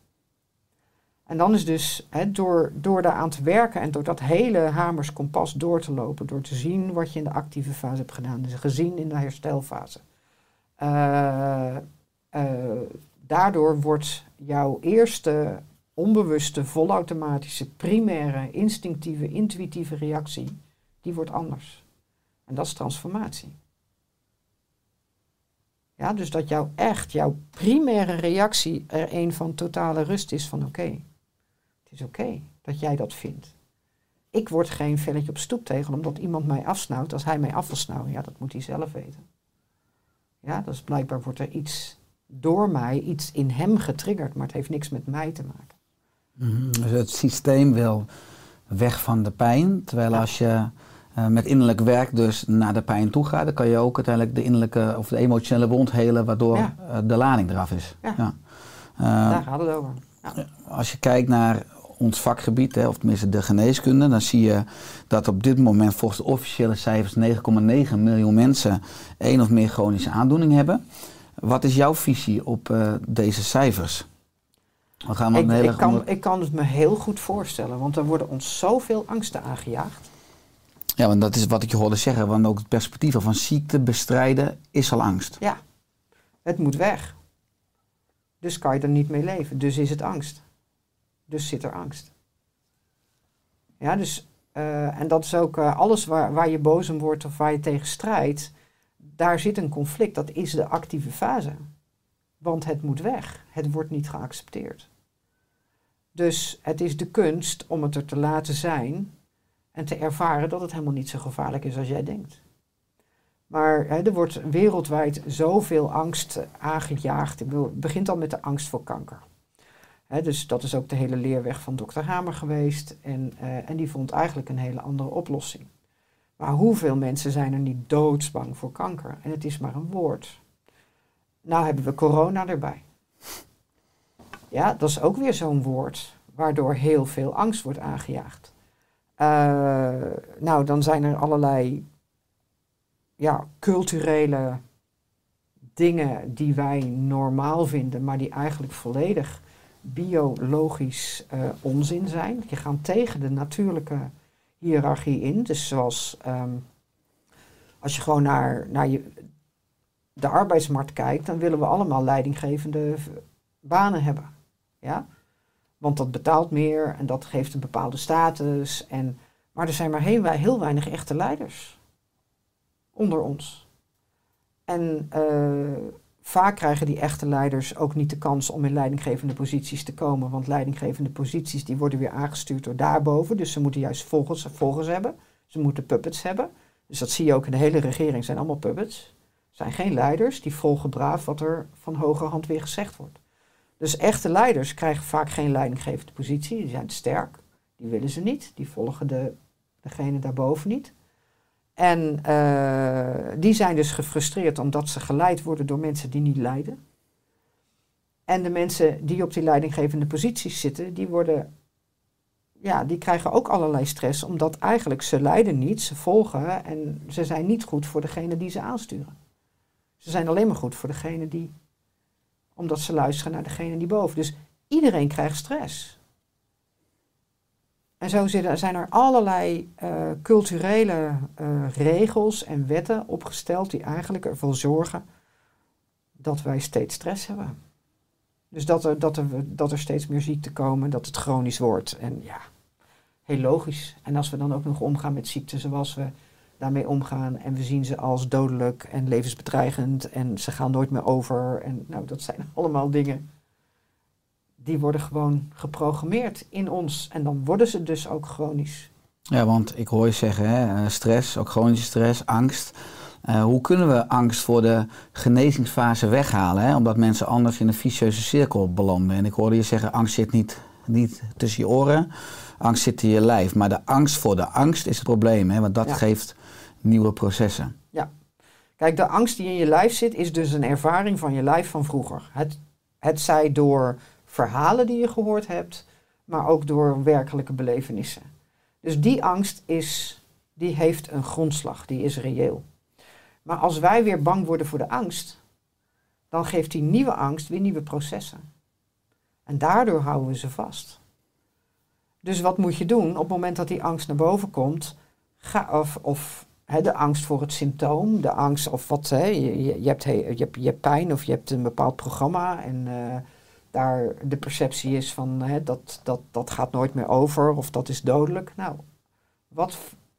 En dan is dus, hè, door, door daaraan te werken en door dat hele hamers kompas door te lopen, door te zien wat je in de actieve fase hebt gedaan, dus gezien in de herstelfase, Eh, eh, daardoor wordt jouw eerste onbewuste, volautomatische, primaire, instinctieve, intuïtieve reactie, die wordt anders. En dat is transformatie. Ja, dus dat jouw echt, jouw primaire reactie er een van totale rust is van oké, is oké dat jij dat vindt. Ik word geen velletje op stoeptegel omdat iemand mij afsnauwt. Als hij mij af wil snauwen, ja, dat moet hij zelf weten. Ja, dus blijkbaar wordt er iets door mij, iets in hem getriggerd, maar het heeft niks met mij te maken. Mhm, Dus het systeem wil weg van de pijn. Terwijl Ja. als je eh, met innerlijk werk dus naar de pijn toe gaat, dan kan je ook uiteindelijk de innerlijke of de emotionele wond helen, waardoor Ja. eh, de lading eraf is. Ja. Eh, Daar gaat het over. Ja. als je kijkt naar ons vakgebied, hè, of tenminste de geneeskunde, dan zie je dat op dit moment volgens de officiële cijfers 9,9 miljoen mensen één of meer chronische aandoening hebben. Wat is jouw visie op eh, deze cijfers? We gaan Ik, hele ik, kan, ik kan het me heel goed voorstellen, want er worden ons zoveel angsten aangejaagd. Ja, want dat is wat ik je hoorde zeggen. Want ook het perspectief van ziekte bestrijden is al angst. Ja, het moet weg. Dus kan je er niet mee leven. Dus is het angst. Dus zit er angst. Ja, dus, eh, en dat is ook eh, alles waar, waar je boos om wordt of waar je tegen strijdt. Daar zit een conflict. Dat is de actieve fase. Want het moet weg. Het wordt niet geaccepteerd. Dus het is de kunst om het er te laten zijn en te ervaren dat het helemaal niet zo gevaarlijk is als jij denkt. Maar hè, er wordt wereldwijd zoveel angst aangejaagd. Het begint al met de angst voor kanker. Dus dat is ook de hele leerweg van Dr. Hamer geweest. En, eh, en die vond eigenlijk een hele andere oplossing. Maar hoeveel mensen zijn er niet doodsbang voor kanker? En het is maar een woord. Nou hebben we corona erbij. Ja, dat is ook weer zo'n woord waardoor heel veel angst wordt aangejaagd. Eh, nou, dan zijn er allerlei ja, culturele dingen die wij normaal vinden, maar die eigenlijk volledig biologisch eh, onzin zijn. Die gaan tegen de natuurlijke hiërarchie in. Dus zoals ehm, als je gewoon naar, naar je, de arbeidsmarkt kijkt, dan willen we allemaal leidinggevende banen hebben. Ja? Want dat betaalt meer en dat geeft een bepaalde status. En, maar er zijn maar heel weinig echte leiders onder ons. En eh, vaak krijgen die echte leiders ook niet de kans om in leidinggevende posities te komen. Want leidinggevende posities die worden weer aangestuurd door daarboven. Dus ze moeten juist volgers, volgers hebben. Ze moeten puppets hebben. Dus dat zie je ook in de hele regering, zijn allemaal puppets. zijn geen leiders, die volgen braaf wat er van hoge hand weer gezegd wordt. Dus echte leiders krijgen vaak geen leidinggevende positie. Die zijn te sterk. Die willen ze niet. Die volgen de, degene daarboven niet. En eh, die zijn dus gefrustreerd omdat ze geleid worden door mensen die niet leiden. En de mensen die op die leidinggevende posities zitten, die worden, ja, die krijgen ook allerlei stress, omdat eigenlijk ze leiden niet, ze volgen en ze zijn niet goed voor degene die ze aansturen. Ze zijn alleen maar goed voor degene die, omdat ze luisteren naar degene die boven. Dus iedereen krijgt stress. En zo zijn er allerlei eh, culturele eh, regels en wetten opgesteld die eigenlijk ervoor zorgen dat wij steeds stress hebben. Dus dat er, dat, er, dat er steeds meer ziekten komen, dat het chronisch wordt. En ja, heel logisch. En als we dan ook nog omgaan met ziekten zoals we daarmee omgaan en we zien ze als dodelijk en levensbedreigend en ze gaan nooit meer over. En nou, dat zijn allemaal dingen die worden gewoon geprogrammeerd in ons. En dan worden ze dus ook chronisch. Ja, want ik hoor je zeggen, hè, eh, stress, ook chronische stress, angst. Eh, hoe kunnen we angst voor de genezingsfase weghalen? Hè? Omdat mensen anders in een vicieuze cirkel belanden. En ik hoorde je zeggen, angst zit niet, niet tussen je oren, angst zit in je lijf. Maar de angst voor de angst is het probleem, hè? want dat Ja. geeft nieuwe processen. Kijk, de angst die in je lijf zit, is dus een ervaring van je lijf van vroeger. Het, het zij door verhalen die je gehoord hebt, maar ook door werkelijke belevenissen. Dus die angst is, die heeft een grondslag, die is reëel. Maar als wij weer bang worden voor de angst, dan geeft die nieuwe angst weer nieuwe processen. En daardoor houden we ze vast. Dus wat moet je doen op het moment dat die angst naar boven komt? Ga, of, of de angst voor het symptoom, de angst of wat, hè, je, je, hebt, he- je, je pijn of je hebt een bepaald programma en eh, daar de perceptie is van hè, dat, dat, dat gaat nooit meer over of dat is dodelijk. Nou, wat,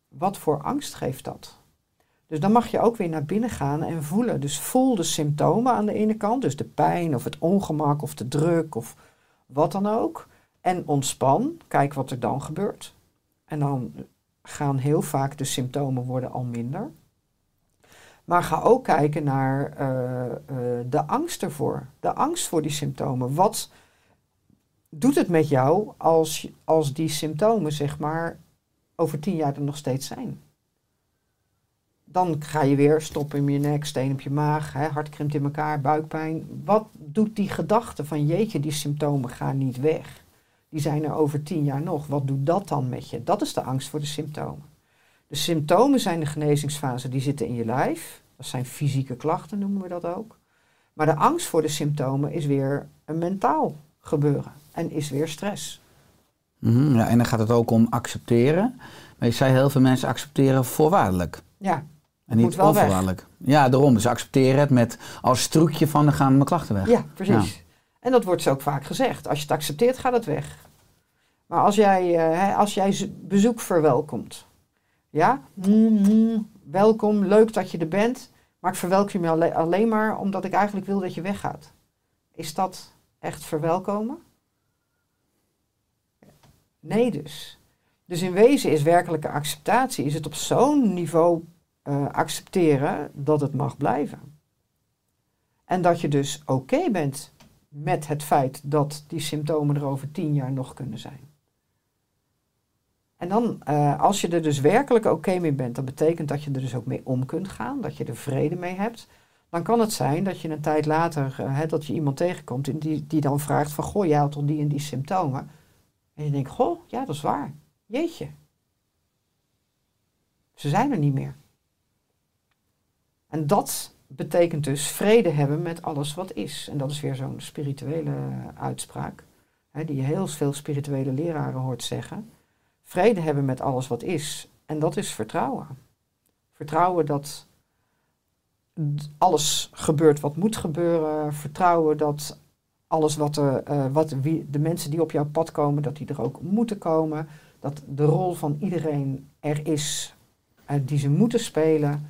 wat voor angst geeft dat? Dus dan mag je ook weer naar binnen gaan en voelen. Dus voel de symptomen aan de ene kant, dus de pijn of het ongemak of de druk of wat dan ook. En ontspan, kijk wat er dan gebeurt. En dan gaan heel vaak de symptomen worden al minder. Maar ga ook kijken naar eh, eh, de angst ervoor. De angst voor die symptomen. Wat doet het met jou als, als die symptomen, zeg maar, over tien jaar er nog steeds zijn? Dan ga je weer stoppen in je nek, steen op je maag, hè, in elkaar, buikpijn. Wat doet die gedachte van jeetje, die symptomen gaan niet weg? Die zijn er over tien jaar nog. Wat doet dat dan met je? Dat is de angst voor de symptomen. De symptomen zijn de genezingsfase, die zitten in je lijf. Dat zijn fysieke klachten, noemen we dat ook. Maar de angst voor de symptomen is weer een mentaal gebeuren en is weer stress. Mhm, ja, en dan gaat het ook om accepteren. Maar je zei heel veel mensen accepteren voorwaardelijk. Ja, En niet weg. onvoorwaardelijk. Ja, daarom. Ze accepteren het met als trucje van dan gaan mijn klachten weg. ja precies. En dat wordt zo ook vaak gezegd. Als je het accepteert, gaat het weg. Maar als jij, eh, als jij bezoek verwelkomt. Ja, welkom, leuk dat je er bent. Maar ik verwelkom je alle- alleen maar omdat ik eigenlijk wil dat je weggaat. Is dat echt verwelkomen? Nee dus. Dus in wezen is werkelijke acceptatie, is het op zo'n niveau eh, accepteren dat het mag blijven. En dat je dus oké bent met het feit dat die symptomen er over tien jaar nog kunnen zijn. En dan, eh, als je er dus werkelijk oké mee bent, dat betekent dat je er dus ook mee om kunt gaan, dat je er vrede mee hebt. Dan kan het zijn dat je een tijd later, eh, dat je iemand tegenkomt en die, die dan vraagt van, goh, jij had toch die en die symptomen? En je denkt, goh, ja, dat is waar. Jeetje. Ze zijn er niet meer. En dat betekent dus vrede hebben met alles wat is. En dat is weer zo'n spirituele uitspraak, hè, die heel veel spirituele leraren hoort zeggen. Vrede hebben met alles wat is. En dat is vertrouwen. Vertrouwen dat alles gebeurt wat moet gebeuren. Vertrouwen dat alles wat, er, eh, wat wie, de mensen die op jouw pad komen, dat die er ook moeten komen. Dat de rol van iedereen er is eh, die ze moeten spelen.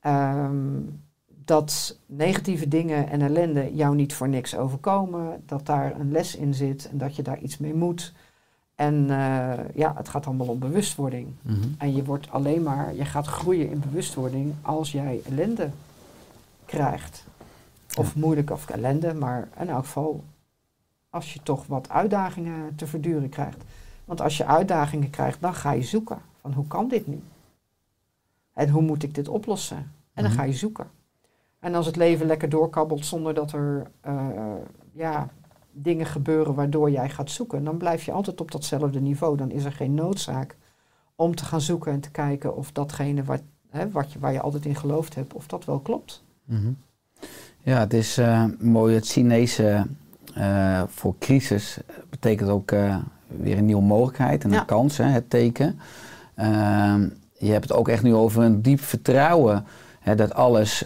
Ehm, dat negatieve dingen en ellende jou niet voor niks overkomen. Dat daar een les in zit en dat je daar iets mee moet. En eh, ja, het gaat allemaal om bewustwording. Mhm. En je wordt alleen maar, je gaat groeien in bewustwording als jij ellende krijgt. Of moeilijk of ellende, maar in elk geval als je toch wat uitdagingen te verduren krijgt. Want als je uitdagingen krijgt, dan ga je zoeken van hoe kan dit nu? En hoe moet ik dit oplossen? En dan Mhm. ga je zoeken. En als het leven lekker doorkabbelt zonder dat er eh, ja, dingen gebeuren waardoor jij gaat zoeken, dan blijf je altijd op datzelfde niveau. Dan is er geen noodzaak om te gaan zoeken en te kijken of datgene wat, hè, wat je, waar je altijd in geloofd hebt, of dat wel klopt. Mhm. Ja, het is eh, mooi. Het Chinese eh, voor crisis betekent ook eh, weer een nieuwe mogelijkheid en Ja. een kans, hè, het teken. Ehm, je hebt het ook echt nu over een diep vertrouwen hè, dat alles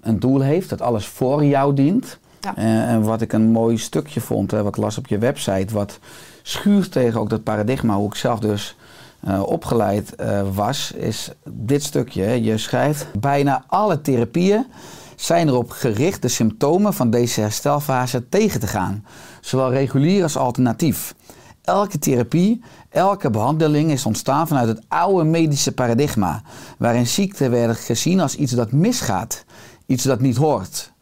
een doel heeft, dat alles voor jou dient. Eh, en wat ik een mooi stukje vond, hè, wat las op je website, wat schuurt tegen ook dat paradigma, hoe ik zelf dus eh, opgeleid eh, was, is dit stukje. Je schrijft, bijna alle therapieën zijn erop gericht de symptomen van deze herstelfase tegen te gaan, zowel regulier als alternatief. Elke therapie, elke behandeling is ontstaan vanuit het oude medische paradigma, waarin ziekte werden gezien als iets dat misgaat, iets dat niet hoort.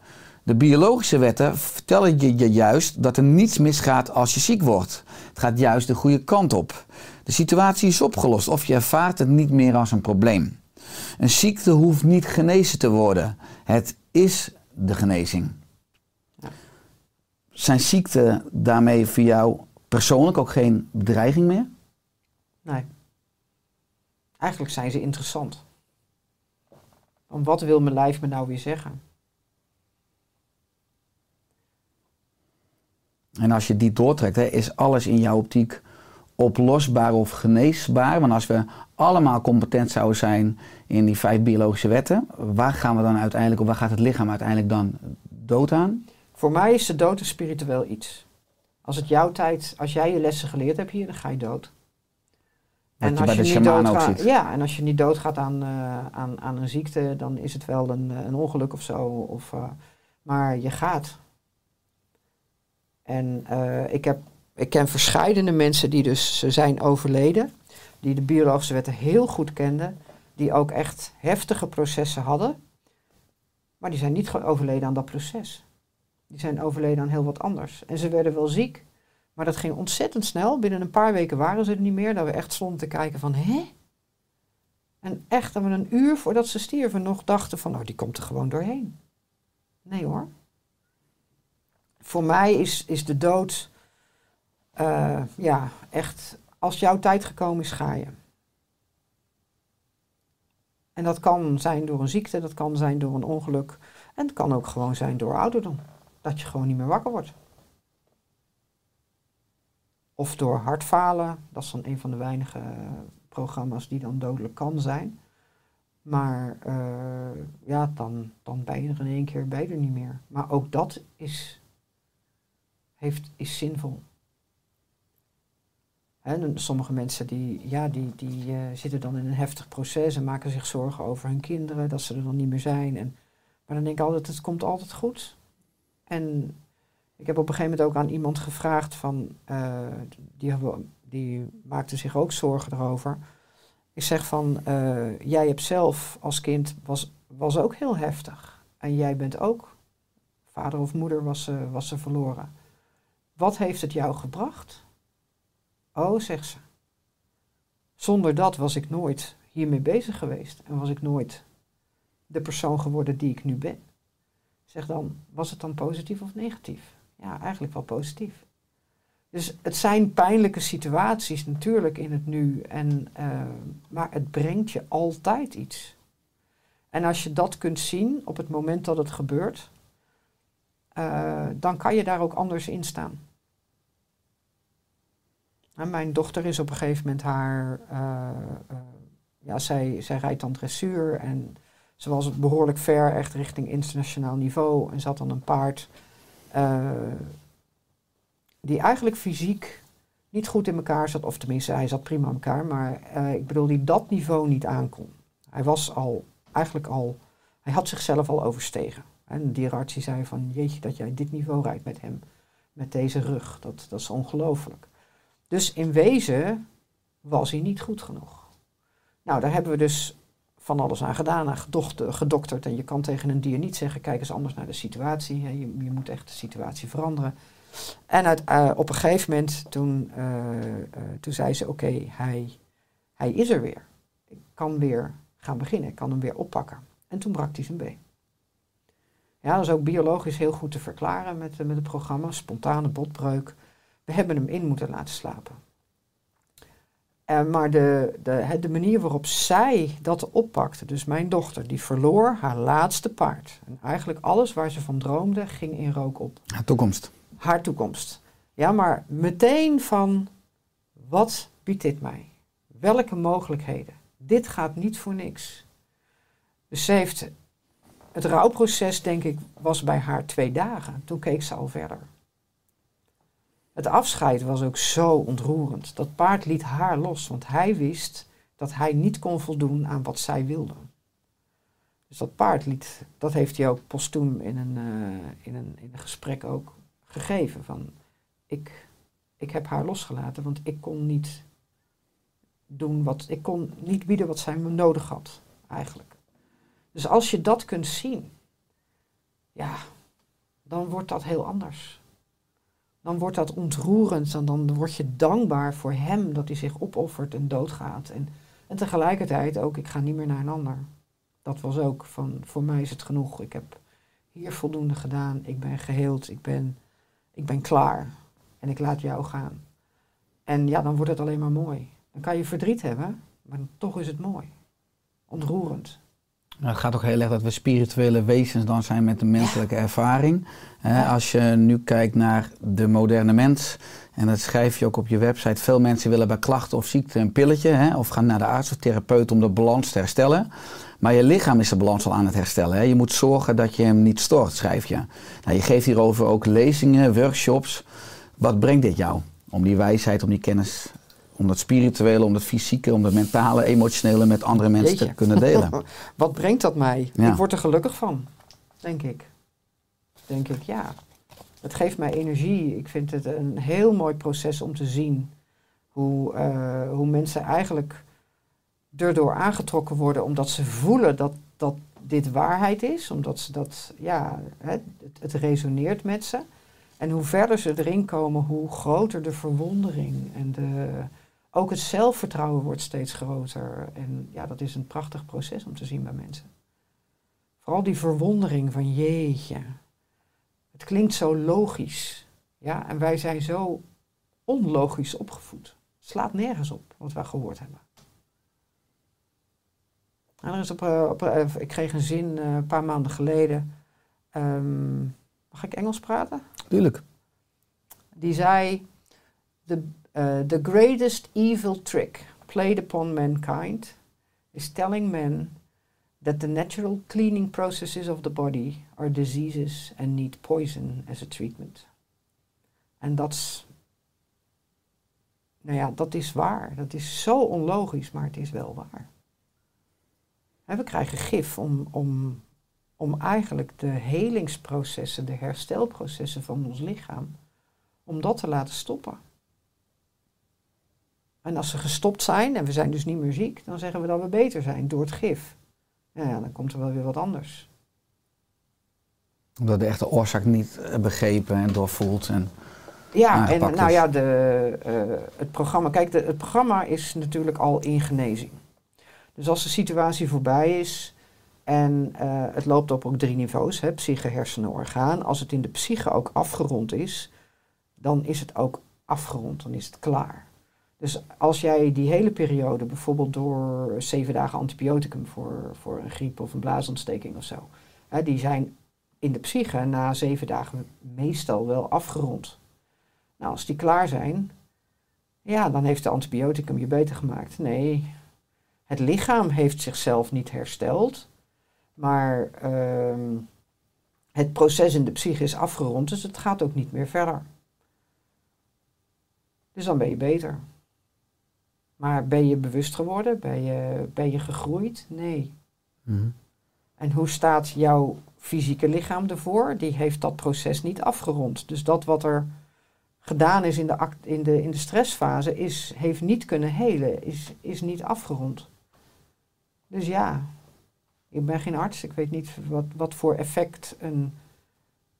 De biologische wetten vertellen je, juist dat er niets misgaat als je ziek wordt. Het gaat juist de goede kant op. De situatie is opgelost of je ervaart het niet meer als een probleem. Een ziekte hoeft niet genezen te worden. Het is de genezing. Zijn ziekte daarmee voor jou persoonlijk ook geen bedreiging meer? Nee. Eigenlijk zijn ze interessant. Want wat wil mijn lijf me nou weer zeggen? En als je die doortrekt, hè, is alles in jouw optiek oplosbaar of geneesbaar? Want als we allemaal competent zouden zijn in die vijf biologische wetten, waar gaan we dan uiteindelijk, of waar gaat het lichaam uiteindelijk dan dood aan? Voor mij is de dood een spiritueel iets. Als het jouw tijd, als jij je lessen geleerd hebt hier, dan ga je dood. Je bij de shamaan ook doodgaat, ja, en als je niet doodgaat aan, eh, aan, aan een ziekte, dan is het wel een, eh, een ongeluk of zo. Of, eh, maar je gaat. En eh, ik, heb, ik ken verscheidene mensen die dus zijn overleden, die de biologische wetten heel goed kenden, die ook echt heftige processen hadden, maar die zijn niet overleden aan dat proces. Die zijn overleden aan heel wat anders. En ze werden wel ziek, maar dat ging ontzettend snel. Binnen een paar weken waren ze er niet meer, dat we echt stonden te kijken van, hè? En echt, dat we een uur voordat ze stierven nog dachten van, nou, die komt er gewoon doorheen. Nee hoor. Voor mij is, is de dood, eh, ja, echt, als jouw tijd gekomen is, ga je. En dat kan zijn door een ziekte, dat kan zijn door een ongeluk. En het kan ook gewoon zijn door ouderdom. Dat je gewoon niet meer wakker wordt. Of door hartfalen. Dat is dan een van de weinige eh, programma's die dan dodelijk kan zijn. Maar eh, ja, dan, dan ben je er in één keer bij er niet meer. Maar ook dat is, heeft, is zinvol. Sommige mensen die, ja, die, die eh, zitten dan in een heftig proces en maken zich zorgen over hun kinderen, dat ze er dan niet meer zijn. En, maar dan denk ik altijd, het komt altijd goed. En ik heb op een gegeven moment ook aan iemand gevraagd van, eh, die, die maakte zich ook zorgen erover. Ik zeg van, eh, jij hebt zelf als kind, was, was ook heel heftig. En jij bent ook, vader of moeder was, was ze verloren. Wat heeft het jou gebracht? Oh, zegt ze. Zonder dat was ik nooit hiermee bezig geweest. En was ik nooit de persoon geworden die ik nu ben. Zeg dan, was het dan positief of negatief? Ja, eigenlijk wel positief. Dus het zijn pijnlijke situaties natuurlijk in het nu. En, eh, maar het brengt je altijd iets. En als je dat kunt zien op het moment dat het gebeurt, eh, dan kan je daar ook anders in staan. En mijn dochter is op een gegeven moment haar. eh, eh, ja, zij, zij rijdt dan dressuur en ze was behoorlijk ver, echt richting internationaal niveau. En had dan een paard eh, die eigenlijk fysiek niet goed in elkaar zat. Of tenminste, hij zat prima in elkaar, maar ik bedoel, die dat niveau niet aankon. Hij was al, eigenlijk al, hij had zichzelf al overstegen. En de dierenarts die zei van, jeetje, dat jij dit niveau rijdt met hem, met deze rug, dat, dat is ongelooflijk. Dus in wezen was hij niet goed genoeg. Nou, daar hebben we dus van alles aan gedaan, aan gedokterd. En je kan tegen een dier niet zeggen, kijk eens anders naar de situatie. Je, je moet echt de situatie veranderen. En uit, eh, op een gegeven moment, toen, eh, toen zei ze, oké, hij, hij is er weer. Ik kan weer gaan beginnen, ik kan hem weer oppakken. En toen brak hij zijn been. Ja, dat is ook biologisch heel goed te verklaren met, met het programma. Spontane botbreuk. We hebben hem in moeten laten slapen. Eh, maar de, de, de manier waarop zij dat oppakte, dus mijn dochter, die verloor haar laatste paard. En eigenlijk alles waar ze van droomde, ging in rook op. Ja, toekomst. Haar toekomst. Ja, maar meteen van, wat biedt dit mij? Welke mogelijkheden? Dit gaat niet voor niks. Dus ze heeft, het rouwproces denk ik, was bij haar twee dagen. Toen keek ze al verder. Het afscheid was ook zo ontroerend. Dat paard liet haar los, want hij wist dat hij niet kon voldoen aan wat zij wilde. Dus dat paard liet, dat heeft hij ook postuum in een, eh, in een, in een gesprek ook gegeven. Van, ik, ik heb haar losgelaten, want ik kon niet doen wat, ik kon niet bieden wat zij me nodig had, eigenlijk. Dus als je dat kunt zien, ja, dan wordt dat heel anders dan wordt dat ontroerend en dan word je dankbaar voor hem dat hij zich opoffert en doodgaat. En, en tegelijkertijd ook, ik ga niet meer naar een ander. Dat was ook van, voor mij is het genoeg. Ik heb hier voldoende gedaan. Ik ben geheeld. Ik ben, ik ben klaar. En ik laat jou gaan. En ja, dan wordt het alleen maar mooi. Dan kan je verdriet hebben, maar toch is het mooi. Ontroerend. Nou, het gaat ook heel erg dat we spirituele wezens dan zijn met een menselijke ervaring. Als je nu kijkt naar de moderne mens, en dat schrijf je ook op je website, veel mensen willen bij klachten of ziekte een pilletje, hè, of gaan naar de arts of therapeut om de balans te herstellen. Maar je lichaam is de balans al aan het herstellen. Hè. Je moet zorgen dat je hem niet stoort, schrijf je. Nou, je geeft hierover ook lezingen, workshops. Wat brengt dit jou? Om die wijsheid, om die kennis, om dat spirituele, om dat fysieke, om dat mentale, emotionele met andere mensen te kunnen delen. Wat brengt dat mij? Ja. Ik word er gelukkig van, denk ik. Denk ik, ja. Het geeft mij energie. Ik vind het een heel mooi proces om te zien hoe, eh, hoe mensen eigenlijk erdoor aangetrokken worden omdat ze voelen dat, dat dit waarheid is. Omdat ze dat, ja, het, het resoneert met ze. En hoe verder ze erin komen, hoe groter de verwondering en de, ook het zelfvertrouwen wordt steeds groter. En ja, dat is een prachtig proces om te zien bij mensen. Vooral die verwondering van jeetje. Het klinkt zo logisch. Ja, en wij zijn zo onlogisch opgevoed. Het slaat nergens op wat wij gehoord hebben. En er is op, eh, op, eh, ik kreeg een zin eh, een paar maanden geleden. Ehm, mag ik Engels praten? Tuurlijk. die zei: the, uh, the greatest evil trick played upon mankind is telling men that the natural cleaning processes of the body are diseases and need poison as a treatment. En dat is, nou ja, dat is waar. Dat is zo onlogisch, maar het is wel waar. Hè, we krijgen gif om, om, om eigenlijk de helingsprocessen, de herstelprocessen van ons lichaam, om dat te laten stoppen. En als ze gestopt zijn en we zijn dus niet meer ziek, dan zeggen we dat we beter zijn door het gif. Ja, ja, dan komt er wel weer wat anders. Omdat de echte oorzaak niet eh, begrepen en doorvoelt. En, Ja, en nou ja, de, eh, het programma. Kijk, de, het programma is natuurlijk al in genezing. Dus als de situatie voorbij is en eh, het loopt op ook drie niveaus, hè, psyche, hersenen, orgaan. Als het in de psyche ook afgerond is, dan is het ook afgerond, dan is het klaar. Dus als jij die hele periode bijvoorbeeld door zeven dagen antibioticum voor, voor een griep of een blaasontsteking of zo, hè, die zijn in de psyche na zeven dagen meestal wel afgerond. Nou, als die klaar zijn, ja, dan heeft de antibioticum je beter gemaakt. Nee, het lichaam heeft zichzelf niet hersteld, maar ehm, het proces in de psyche is afgerond, dus het gaat ook niet meer verder. Dus dan ben je beter. Maar ben je bewust geworden? Ben je, ben je gegroeid? Nee. Mhm. En hoe staat jouw fysieke lichaam ervoor? Die heeft dat proces niet afgerond. Dus dat wat er gedaan is in de, act, in de, in de stressfase, is, heeft niet kunnen helen, is, is niet afgerond. Dus ja, ik ben geen arts. Ik weet niet wat, wat voor effect een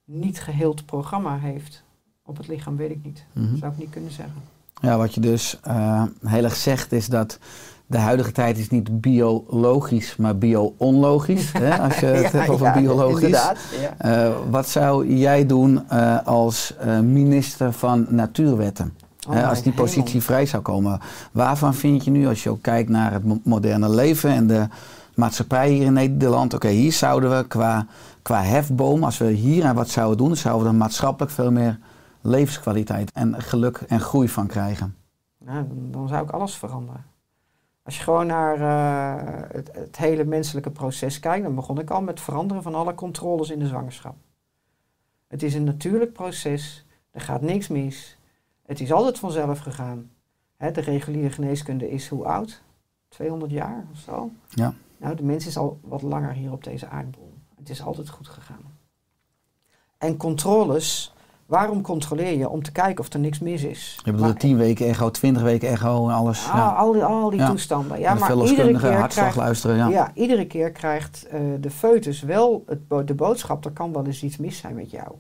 niet geheeld programma heeft. Op het lichaam weet ik niet. Mhm. Zou ik niet kunnen zeggen. Ja, wat je dus eh, heel erg zegt is dat de huidige tijd is niet biologisch, maar bio-onlogisch. als je het hebt over biologisch. Ja. Eh, wat zou jij doen eh, als minister van Natuurwetten? Oh, als die positie hemel. vrij zou komen. Waarvan vind je nu, als je ook kijkt naar het mo- moderne leven en de maatschappij hier in Nederland. Oké, hier zouden we qua, qua hefboom, als we hier aan wat zouden doen, zouden we er maatschappelijk veel meer levenskwaliteit en geluk en groei van krijgen. Nou, dan, zou ik alles veranderen. Als je gewoon naar eh, het, het hele menselijke proces kijkt, dan begon ik al met veranderen van alle controles in de zwangerschap. Het is een natuurlijk proces, er gaat niks mis. Het is altijd vanzelf gegaan. Hè, de reguliere geneeskunde is hoe oud? 200 jaar of zo? Ja. Nou, de mens is al wat langer hier op deze aardbol. Het is altijd goed gegaan. En controles, waarom controleer je? Om te kijken of er niks mis is. Je bedoelt Maar- 10 weken echo, 20 weken echo en alles. Ah, ja. al die, al die Ja. toestanden. Ja, maar iedere keer, hartslag krijgt, luisteren. Ja. ja. iedere keer krijgt eh, de foetus wel het, de boodschap, er kan wel eens iets mis zijn met jou.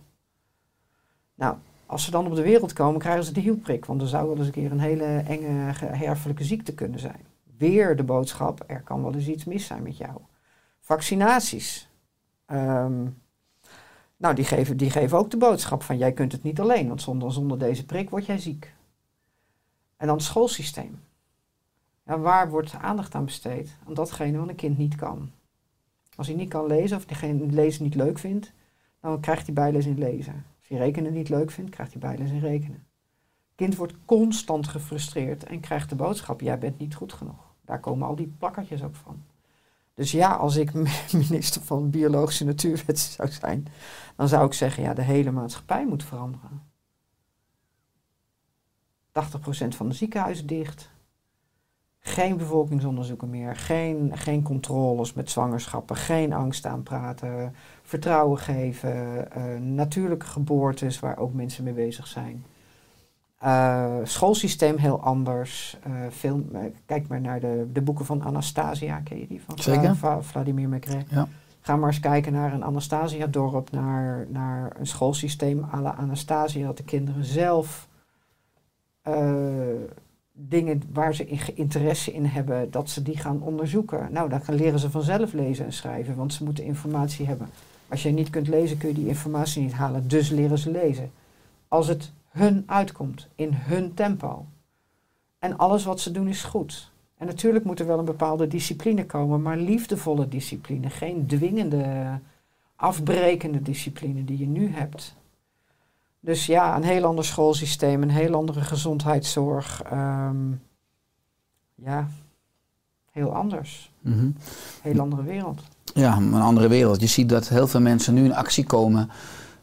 Nou, als ze dan op de wereld komen, krijgen ze de hielprik. Want er zou wel eens een keer een hele enge ge- herfelijke ziekte kunnen zijn. Weer de boodschap, er kan wel eens iets mis zijn met jou. Vaccinaties. Ehm, nou, die geven, die geven ook de boodschap van jij kunt het niet alleen. Want zonder, zonder deze prik word jij ziek. En dan het schoolsysteem. Ja, waar wordt aandacht aan besteed? Aan datgene wat een kind niet kan. Als hij niet kan lezen of geen lezen niet leuk vindt, dan krijgt hij bijles in lezen. Als hij rekenen niet leuk vindt, krijgt hij bijles in rekenen. kind wordt constant gefrustreerd en krijgt de boodschap, jij bent niet goed genoeg. Daar komen al die plakkertjes ook van. Dus ja, als ik minister van Biologische Natuurwetten zou zijn, dan zou ik zeggen, ja, de hele maatschappij moet veranderen. 80% van de ziekenhuizen dicht. Geen bevolkingsonderzoeken meer, geen, geen controles met zwangerschappen, geen angst aanpraten, vertrouwen geven, uh, natuurlijke geboortes waar ook mensen mee bezig zijn. Uh, schoolsysteem heel anders. Uh, veel, kijk maar naar de, de boeken van Anastasia, ken je die van Zeker. Vla, Vladimir Maigret? Ja. Ga maar eens kijken naar een Anastasia-dorp, naar, naar een schoolsysteem à la Anastasia, dat de kinderen zelf dingen waar ze interesse in hebben, dat ze die gaan onderzoeken. Nou, dan leren ze vanzelf lezen en schrijven, want ze moeten informatie hebben. Als je niet kunt lezen, kun je die informatie niet halen, dus leren ze lezen. Als het hun uitkomt, in hun tempo. En alles wat ze doen is goed. En natuurlijk moet er wel een bepaalde discipline komen, maar liefdevolle discipline, geen dwingende, afbrekende discipline die je nu hebt. Dus ja, een heel ander schoolsysteem, een heel andere gezondheidszorg. Um, ja, heel anders. Mm -hmm. Heel andere wereld. Ja, een andere wereld. Je ziet dat heel veel mensen nu in actie komen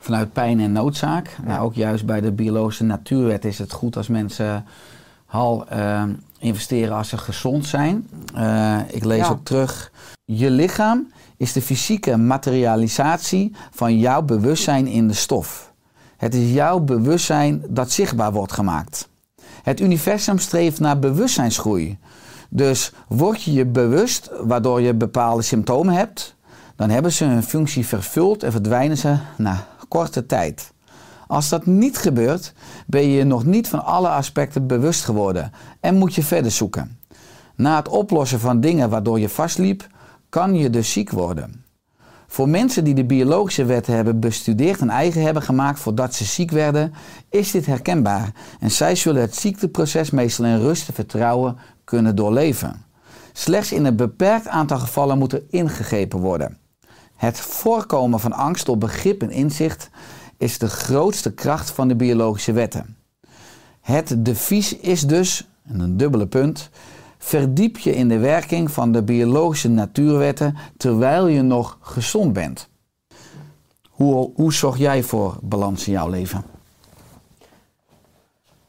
vanuit pijn en noodzaak. Ja. Nou, ook juist bij de biologische natuurwet is het goed als mensen al uh, investeren als ze gezond zijn. Uh, ik lees ja. ook terug. Je lichaam is de fysieke materialisatie van jouw bewustzijn in de stof. Het is jouw bewustzijn dat zichtbaar wordt gemaakt. Het universum streeft naar bewustzijnsgroei. Dus word je je bewust waardoor je bepaalde symptomen hebt, dan hebben ze hun functie vervuld en verdwijnen ze na korte tijd. Als dat niet gebeurt, ben je nog niet van alle aspecten bewust geworden en moet je verder zoeken. Na het oplossen van dingen waardoor je vastliep, kan je dus ziek worden. Voor mensen die de biologische wetten hebben bestudeerd en eigen hebben gemaakt voordat ze ziek werden, is dit herkenbaar. En zij zullen het ziekteproces meestal in rust en vertrouwen kunnen doorleven. Slechts in een beperkt aantal gevallen moet er ingegrepen worden. Het voorkomen van angst door begrip en inzicht is de grootste kracht van de biologische wetten. Het devies is dus, en een dubbele punt, verdiep je in de werking van de biologische natuurwetten terwijl je nog gezond bent. Hoe, hoe zorg jij voor balans in jouw leven?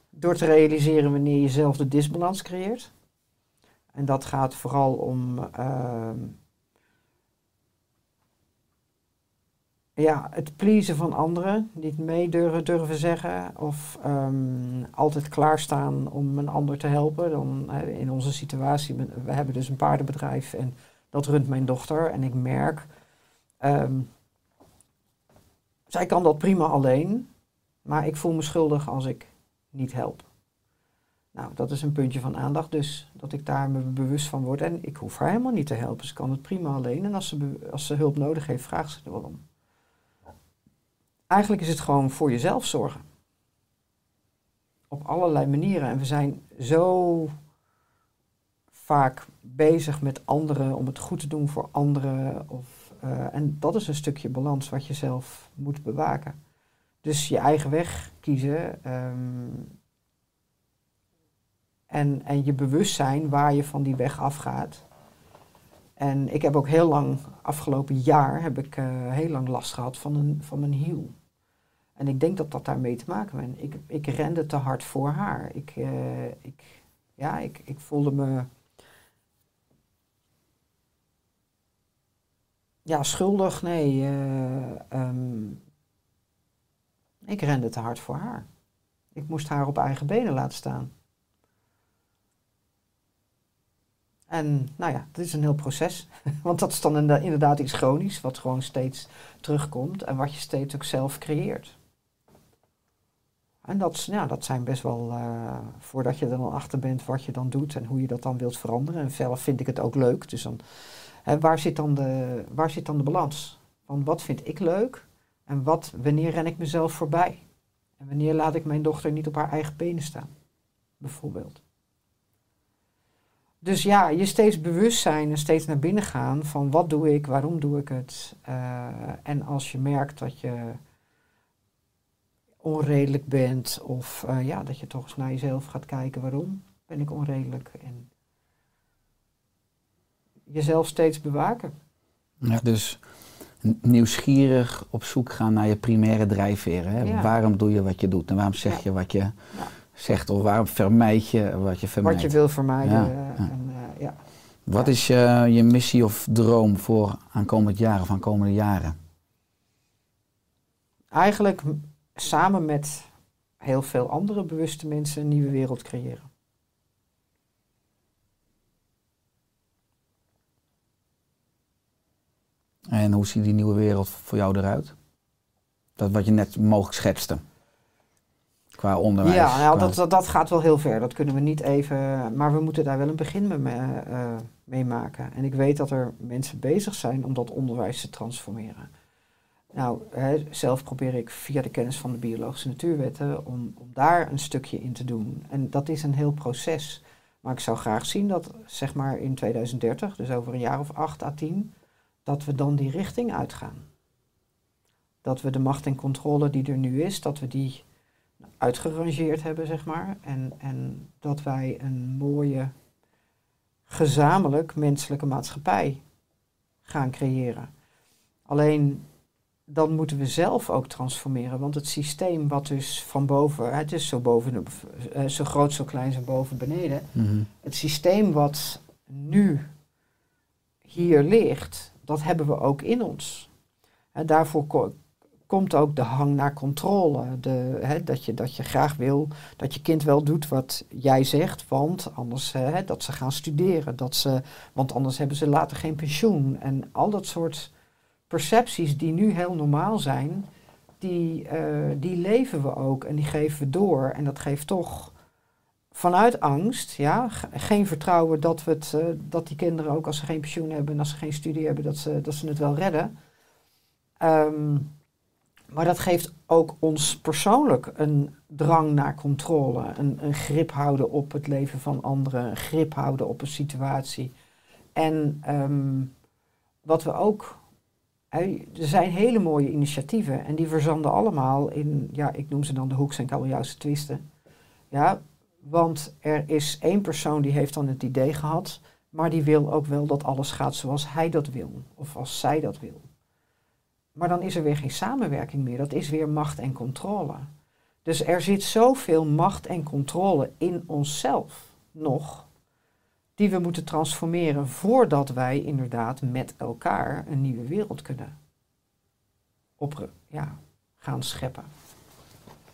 Door te realiseren wanneer je zelf de disbalans creëert. En dat gaat vooral om uh, ja, het pleasen van anderen, niet mee durven, zeggen of um, altijd klaarstaan om een ander te helpen. Dan, in onze situatie, we hebben dus een paardenbedrijf en dat runt mijn dochter en ik merk, um, zij kan dat prima alleen, maar ik voel me schuldig als ik niet help. Nou, dat is een puntje van aandacht, dus dat ik daar me bewust van word. En ik hoef haar helemaal niet te helpen, ze kan het prima alleen. En als ze, als ze hulp nodig heeft, vraagt ze er wel om. Eigenlijk is het gewoon voor jezelf zorgen. Op allerlei manieren. En we zijn zo vaak bezig met anderen om het goed te doen voor anderen. Of, uh, en dat is een stukje balans wat je zelf moet bewaken. Dus je eigen weg kiezen. Um, en, en je bewustzijn waar je van die weg afgaat. En ik heb ook heel lang, afgelopen jaar, heb ik uh, heel lang last gehad van, een, van mijn hiel. En ik denk dat dat daarmee te maken heeft. Ik, ik rende te hard voor haar. Ik, uh, ik, ja, ik, ik voelde me ja, schuldig. Nee, uh, um, ik rende te hard voor haar. Ik moest haar op eigen benen laten staan. En nou ja, het is een heel proces. Want dat is dan inderdaad iets chronisch, wat gewoon steeds terugkomt en wat je steeds ook zelf creëert. En dat, ja, dat zijn best wel, uh, voordat je er dan achter bent wat je dan doet en hoe je dat dan wilt veranderen. En zelf vind ik het ook leuk. Dus dan, hè, waar, zit dan de, waar zit dan de balans? Van wat vind ik leuk en wat, wanneer ren ik mezelf voorbij? En wanneer laat ik mijn dochter niet op haar eigen benen staan? Bijvoorbeeld. Dus ja, je steeds bewust zijn en steeds naar binnen gaan van wat doe ik, waarom doe ik het. Eh, en als je merkt dat je onredelijk bent of eh, ja, dat je toch eens naar jezelf gaat kijken waarom ben ik onredelijk. En jezelf steeds bewaken. Ja, dus nieuwsgierig op zoek gaan naar je primaire drijfveren. Hè? Ja. Waarom doe je wat je doet en waarom zeg Ja. je wat je. Zegt of waarom vermijd je wat je vermijdt. Wat je wil vermijden. Ja, eh. En, eh, ja. Wat is je, je missie of droom voor aankomend jaar of aankomende jaren? Eigenlijk samen met heel veel andere bewuste mensen een nieuwe wereld creëren. En hoe ziet die nieuwe wereld voor jou eruit? Dat wat je net mogelijk schetste. Qua onderwijs. Ja, nou, qua- dat, dat, dat gaat wel heel ver. Dat kunnen we niet even. Maar we moeten daar wel een begin mee, mee maken. En ik weet dat er mensen bezig zijn om dat onderwijs te transformeren. Nou, hè, zelf probeer ik via de kennis van de biologische natuurwetten om, om daar een stukje in te doen. En dat is een heel proces. Maar ik zou graag zien dat, zeg maar in 2030, dus over een jaar of acht à tien, dat we dan die richting uitgaan. Dat we de macht en controle die er nu is, dat we die uitgerangeerd hebben, zeg maar. En, en dat wij een mooie, gezamenlijk menselijke maatschappij gaan creëren. Alleen dan moeten we zelf ook transformeren. Want het systeem wat dus van boven, het is zo, boven, eh, zo groot, zo klein, zo boven, beneden. Mhm. Het systeem wat nu hier ligt, dat hebben we ook in ons. En daarvoor komt ook de hang naar controle. De, hè, dat, je, dat je graag wil dat je kind wel doet wat jij zegt, want anders hè, dat ze gaan studeren. Dat ze, want anders hebben ze later geen pensioen. En al dat soort percepties die nu heel normaal zijn, die, eh, die leven we ook en die geven we door. En dat geeft toch vanuit angst, ja, ge- geen vertrouwen dat, we het, eh, dat die kinderen ook als ze geen pensioen hebben en als ze geen studie hebben, dat ze, dat ze het wel redden. Ehm, maar dat geeft ook ons persoonlijk een drang naar controle, een, een grip houden op het leven van anderen, een grip houden op een situatie. En ehm, wat we ook. er zijn hele mooie initiatieven en die verzanden allemaal in, ja, ik noem ze dan de hoeks en kabeljauwse twisten. Ja, want er is één persoon die heeft dan het idee gehad, maar die wil ook wel dat alles gaat zoals hij dat wil of als zij dat wil. Maar dan is er weer geen samenwerking meer, dat is weer macht en controle. Dus er zit zoveel macht en controle in onszelf nog, die we moeten transformeren voordat wij inderdaad met elkaar een nieuwe wereld kunnen op, ja, gaan scheppen.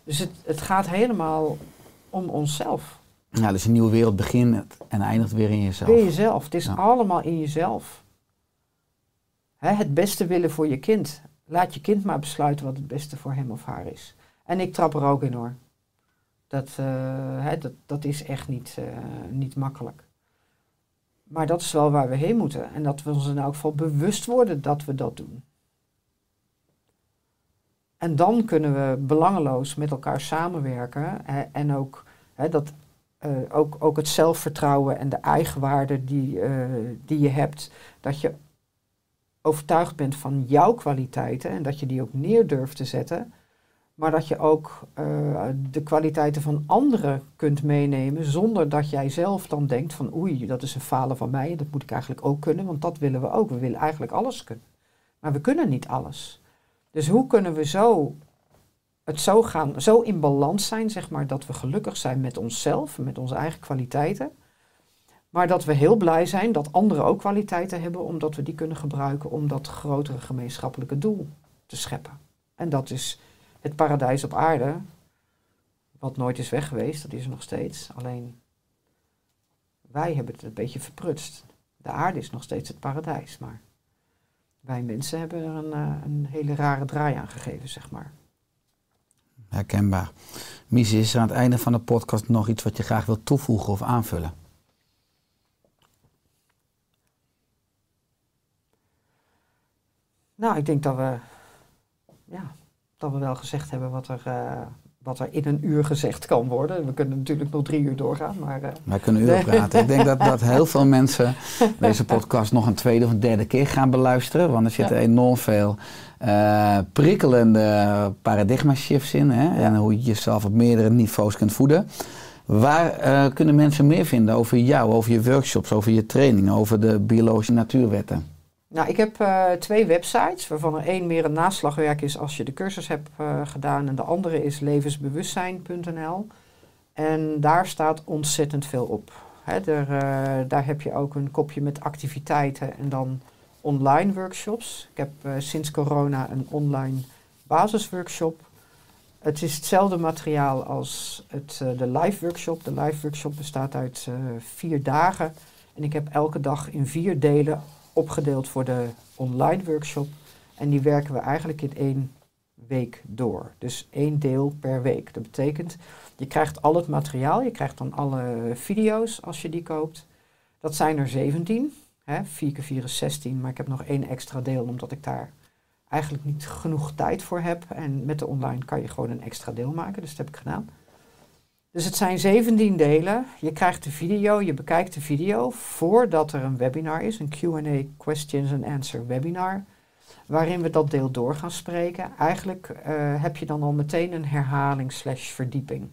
Dus het, het gaat helemaal om onszelf. Ja, dus een nieuwe wereld begint en eindigt weer in jezelf. Weer jezelf. Het is Ja. allemaal in jezelf. Hè, het beste willen voor je kind. Laat je kind maar besluiten wat het beste voor hem of haar is. En ik trap er ook in hoor. Dat, eh, hè, dat, dat is echt niet, eh, niet makkelijk. Maar dat is wel waar we heen moeten. En dat we ons in elk geval bewust worden dat we dat doen. En dan kunnen we belangeloos met elkaar samenwerken. Hè, en ook, hè, dat, eh, ook, ook het zelfvertrouwen en de eigenwaarde die, die je hebt. Dat je overtuigd bent van jouw kwaliteiten en dat je die ook neer durft te zetten. Maar dat je ook eh, de kwaliteiten van anderen kunt meenemen zonder dat jij zelf dan denkt van oei, dat is een falen van mij, dat moet ik eigenlijk ook kunnen, want dat willen we ook. We willen eigenlijk alles kunnen. Maar we kunnen niet alles. Dus hoe kunnen we zo het zo gaan, zo in balans zijn, zeg maar, dat we gelukkig zijn met onszelf, met onze eigen kwaliteiten. Maar dat we heel blij zijn dat anderen ook kwaliteiten hebben, omdat we die kunnen gebruiken om dat grotere gemeenschappelijke doel te scheppen. En dat is het paradijs op aarde, wat nooit is weg geweest, dat is er nog steeds. Alleen wij hebben het een beetje verprutst. De aarde is nog steeds het paradijs, maar wij mensen hebben er een, eh, een hele rare draai aan gegeven, zeg maar. Herkenbaar. Mies, is er aan het einde van de podcast nog iets wat je graag wilt toevoegen of aanvullen? Nou, ik denk dat we, ja, dat we wel gezegd hebben wat er, eh, wat er in een uur gezegd kan worden. We kunnen natuurlijk nog drie uur doorgaan, maar... eh, Wij kunnen uren praten. Ik denk dat, dat heel veel mensen deze podcast nog een tweede of een derde keer gaan beluisteren. Want er zitten Ja. enorm veel eh, prikkelende paradigma shifts in. Hè? En hoe je jezelf op meerdere niveaus kunt voeden. Waar kunnen mensen meer vinden over jou, over je workshops, over je trainingen, over de biologische natuurwetten? Nou, ik heb eh, twee websites, waarvan er één meer een naslagwerk is als je de cursus hebt eh, gedaan. En de andere is levensbewustzijn.nl. En daar staat ontzettend veel op. Hè, er, eh, daar heb je ook een kopje met activiteiten en dan online workshops. Ik heb sinds corona een online basisworkshop. Het is hetzelfde materiaal als het, de live workshop. De live workshop bestaat uit vier dagen. En ik heb elke dag in vier delen opgedeeld voor de online workshop. En die werken we eigenlijk in één week door. Dus één deel per week. Dat betekent, je krijgt al het materiaal. Je krijgt dan alle video's als je die koopt. Dat zijn er 17. Hè? 4 keer 4 is 16. Maar ik heb nog één extra deel omdat ik daar eigenlijk niet genoeg tijd voor heb. En met de online kan je gewoon een extra deel maken. Dus dat heb ik gedaan. Dus het zijn 17 delen. Je krijgt de video, je bekijkt de video voordat er een webinar is, een QA Questions and Answer webinar, waarin we dat deel door gaan spreken. Eigenlijk eh, heb je dan al meteen een herhaling slash verdieping.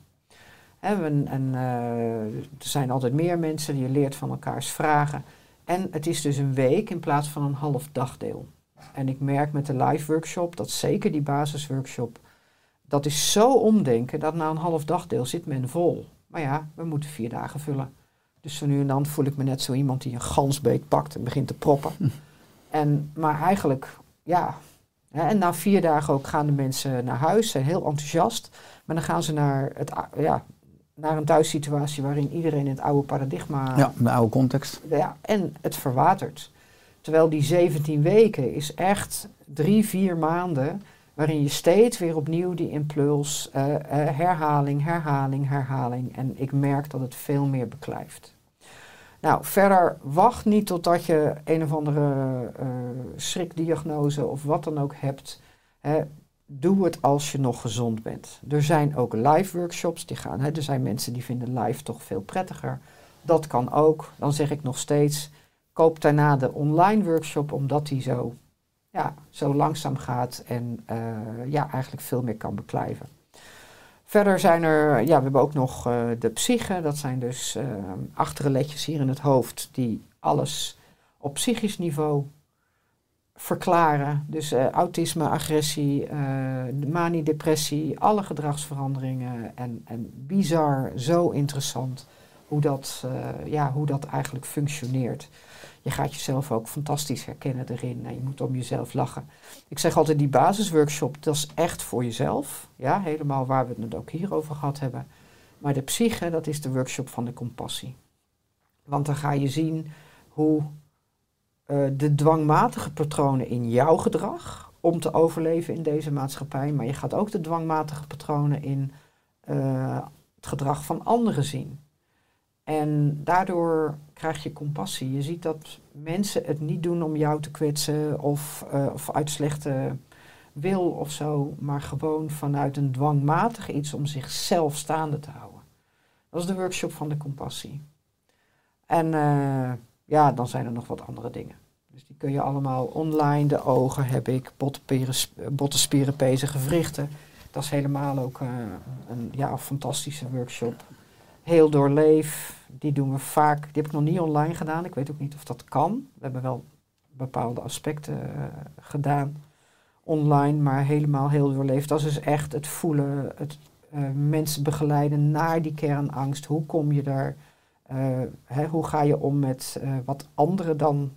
Eh, er zijn altijd meer mensen, je leert van elkaars vragen. En het is dus een week in plaats van een half dagdeel. En ik merk met de live workshop dat zeker die basisworkshop dat is zo omdenken dat na een half dagdeel zit men vol. Maar ja, we moeten vier dagen vullen. Dus zo nu en dan voel ik me net zo iemand die een gansbeek pakt en begint te proppen. En, maar eigenlijk, ja. En na vier dagen ook gaan de mensen naar huis, zijn heel enthousiast. Maar dan gaan ze naar, het, ja, naar een thuissituatie waarin iedereen in het oude paradigma Ja, de oude context. ja, en het verwatert. Terwijl die 17 weken is echt drie, vier maanden waarin je steeds weer opnieuw die impuls, eh, eh, herhaling, herhaling, herhaling. En ik merk dat het veel meer beklijft. Nou, verder wacht niet totdat je een of andere eh, schrikdiagnose of wat dan ook hebt. Hè. Doe het als je nog gezond bent. Er zijn ook live workshops die gaan. Hè. Er zijn mensen die vinden live toch veel prettiger. Dat kan ook. Dan zeg ik nog steeds, koop daarna de online workshop omdat die zo, ja, zo langzaam gaat en eh, ja, eigenlijk veel meer kan beklijven. Verder zijn er, ja, we hebben ook nog eh, de psyche. Dat zijn dus eh achterreletjes hier in het hoofd die alles op psychisch niveau verklaren. Dus autisme, agressie, eh manie, depressie, alle gedragsveranderingen. En, en bizar, zo interessant hoe dat, ja, hoe dat eigenlijk functioneert. Je gaat jezelf ook fantastisch herkennen erin en je moet om jezelf lachen. Ik zeg altijd, die basisworkshop, dat is echt voor jezelf. Ja, helemaal waar we het ook hier over gehad hebben. Maar de psyche, dat is de workshop van de compassie. Want dan ga je zien hoe eh, de dwangmatige patronen in jouw gedrag om te overleven in deze maatschappij, maar je gaat ook de dwangmatige patronen in eh, het gedrag van anderen zien. En daardoor krijg je compassie. Je ziet dat mensen het niet doen om jou te kwetsen of, eh, of uit slechte wil of zo, maar gewoon vanuit een dwangmatig iets om zichzelf staande te houden. Dat is de workshop van de compassie. En eh, ja, dan zijn er nog wat andere dingen. Dus die kun je allemaal online. De ogen heb ik, bottenperen, bottenspieren, pezen, gewrichten. Dat is helemaal ook eh, een ja, fantastische workshop. Heel doorleef, die doen we vaak. Die heb ik nog niet online gedaan. Ik weet ook niet of dat kan. We hebben wel bepaalde aspecten eh, gedaan online, maar helemaal heel doorleef. Dat is dus echt het voelen, het eh, mensen begeleiden naar die kernangst. Hoe kom je daar? eh, hè, hoe ga je om met wat anderen dan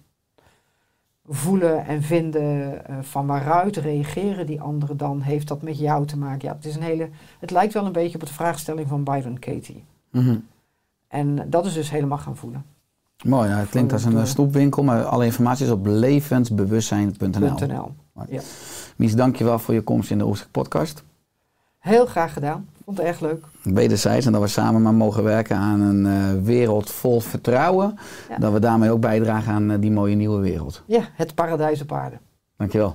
voelen en vinden? van waaruit reageren die anderen dan? Heeft dat met jou te maken? Ja, het, is een hele, het lijkt wel een beetje op de vraagstelling van Byron Katie. Mhm. En dat is dus helemaal gaan voelen. Mooi, ja, het klinkt als een eh, stoepwinkel, maar alle informatie is op levensbewustzijn.nl. .nl. Ja. Mies, dankjewel voor je komst in de Oerstek podcast. Heel graag gedaan. Vond het erg leuk. Wederzijds en dat we samen maar mogen werken aan een eh, wereld vol vertrouwen. Ja. Dat we daarmee ook bijdragen aan eh, die mooie nieuwe wereld. Ja, het paradijs op aarde. Dankjewel.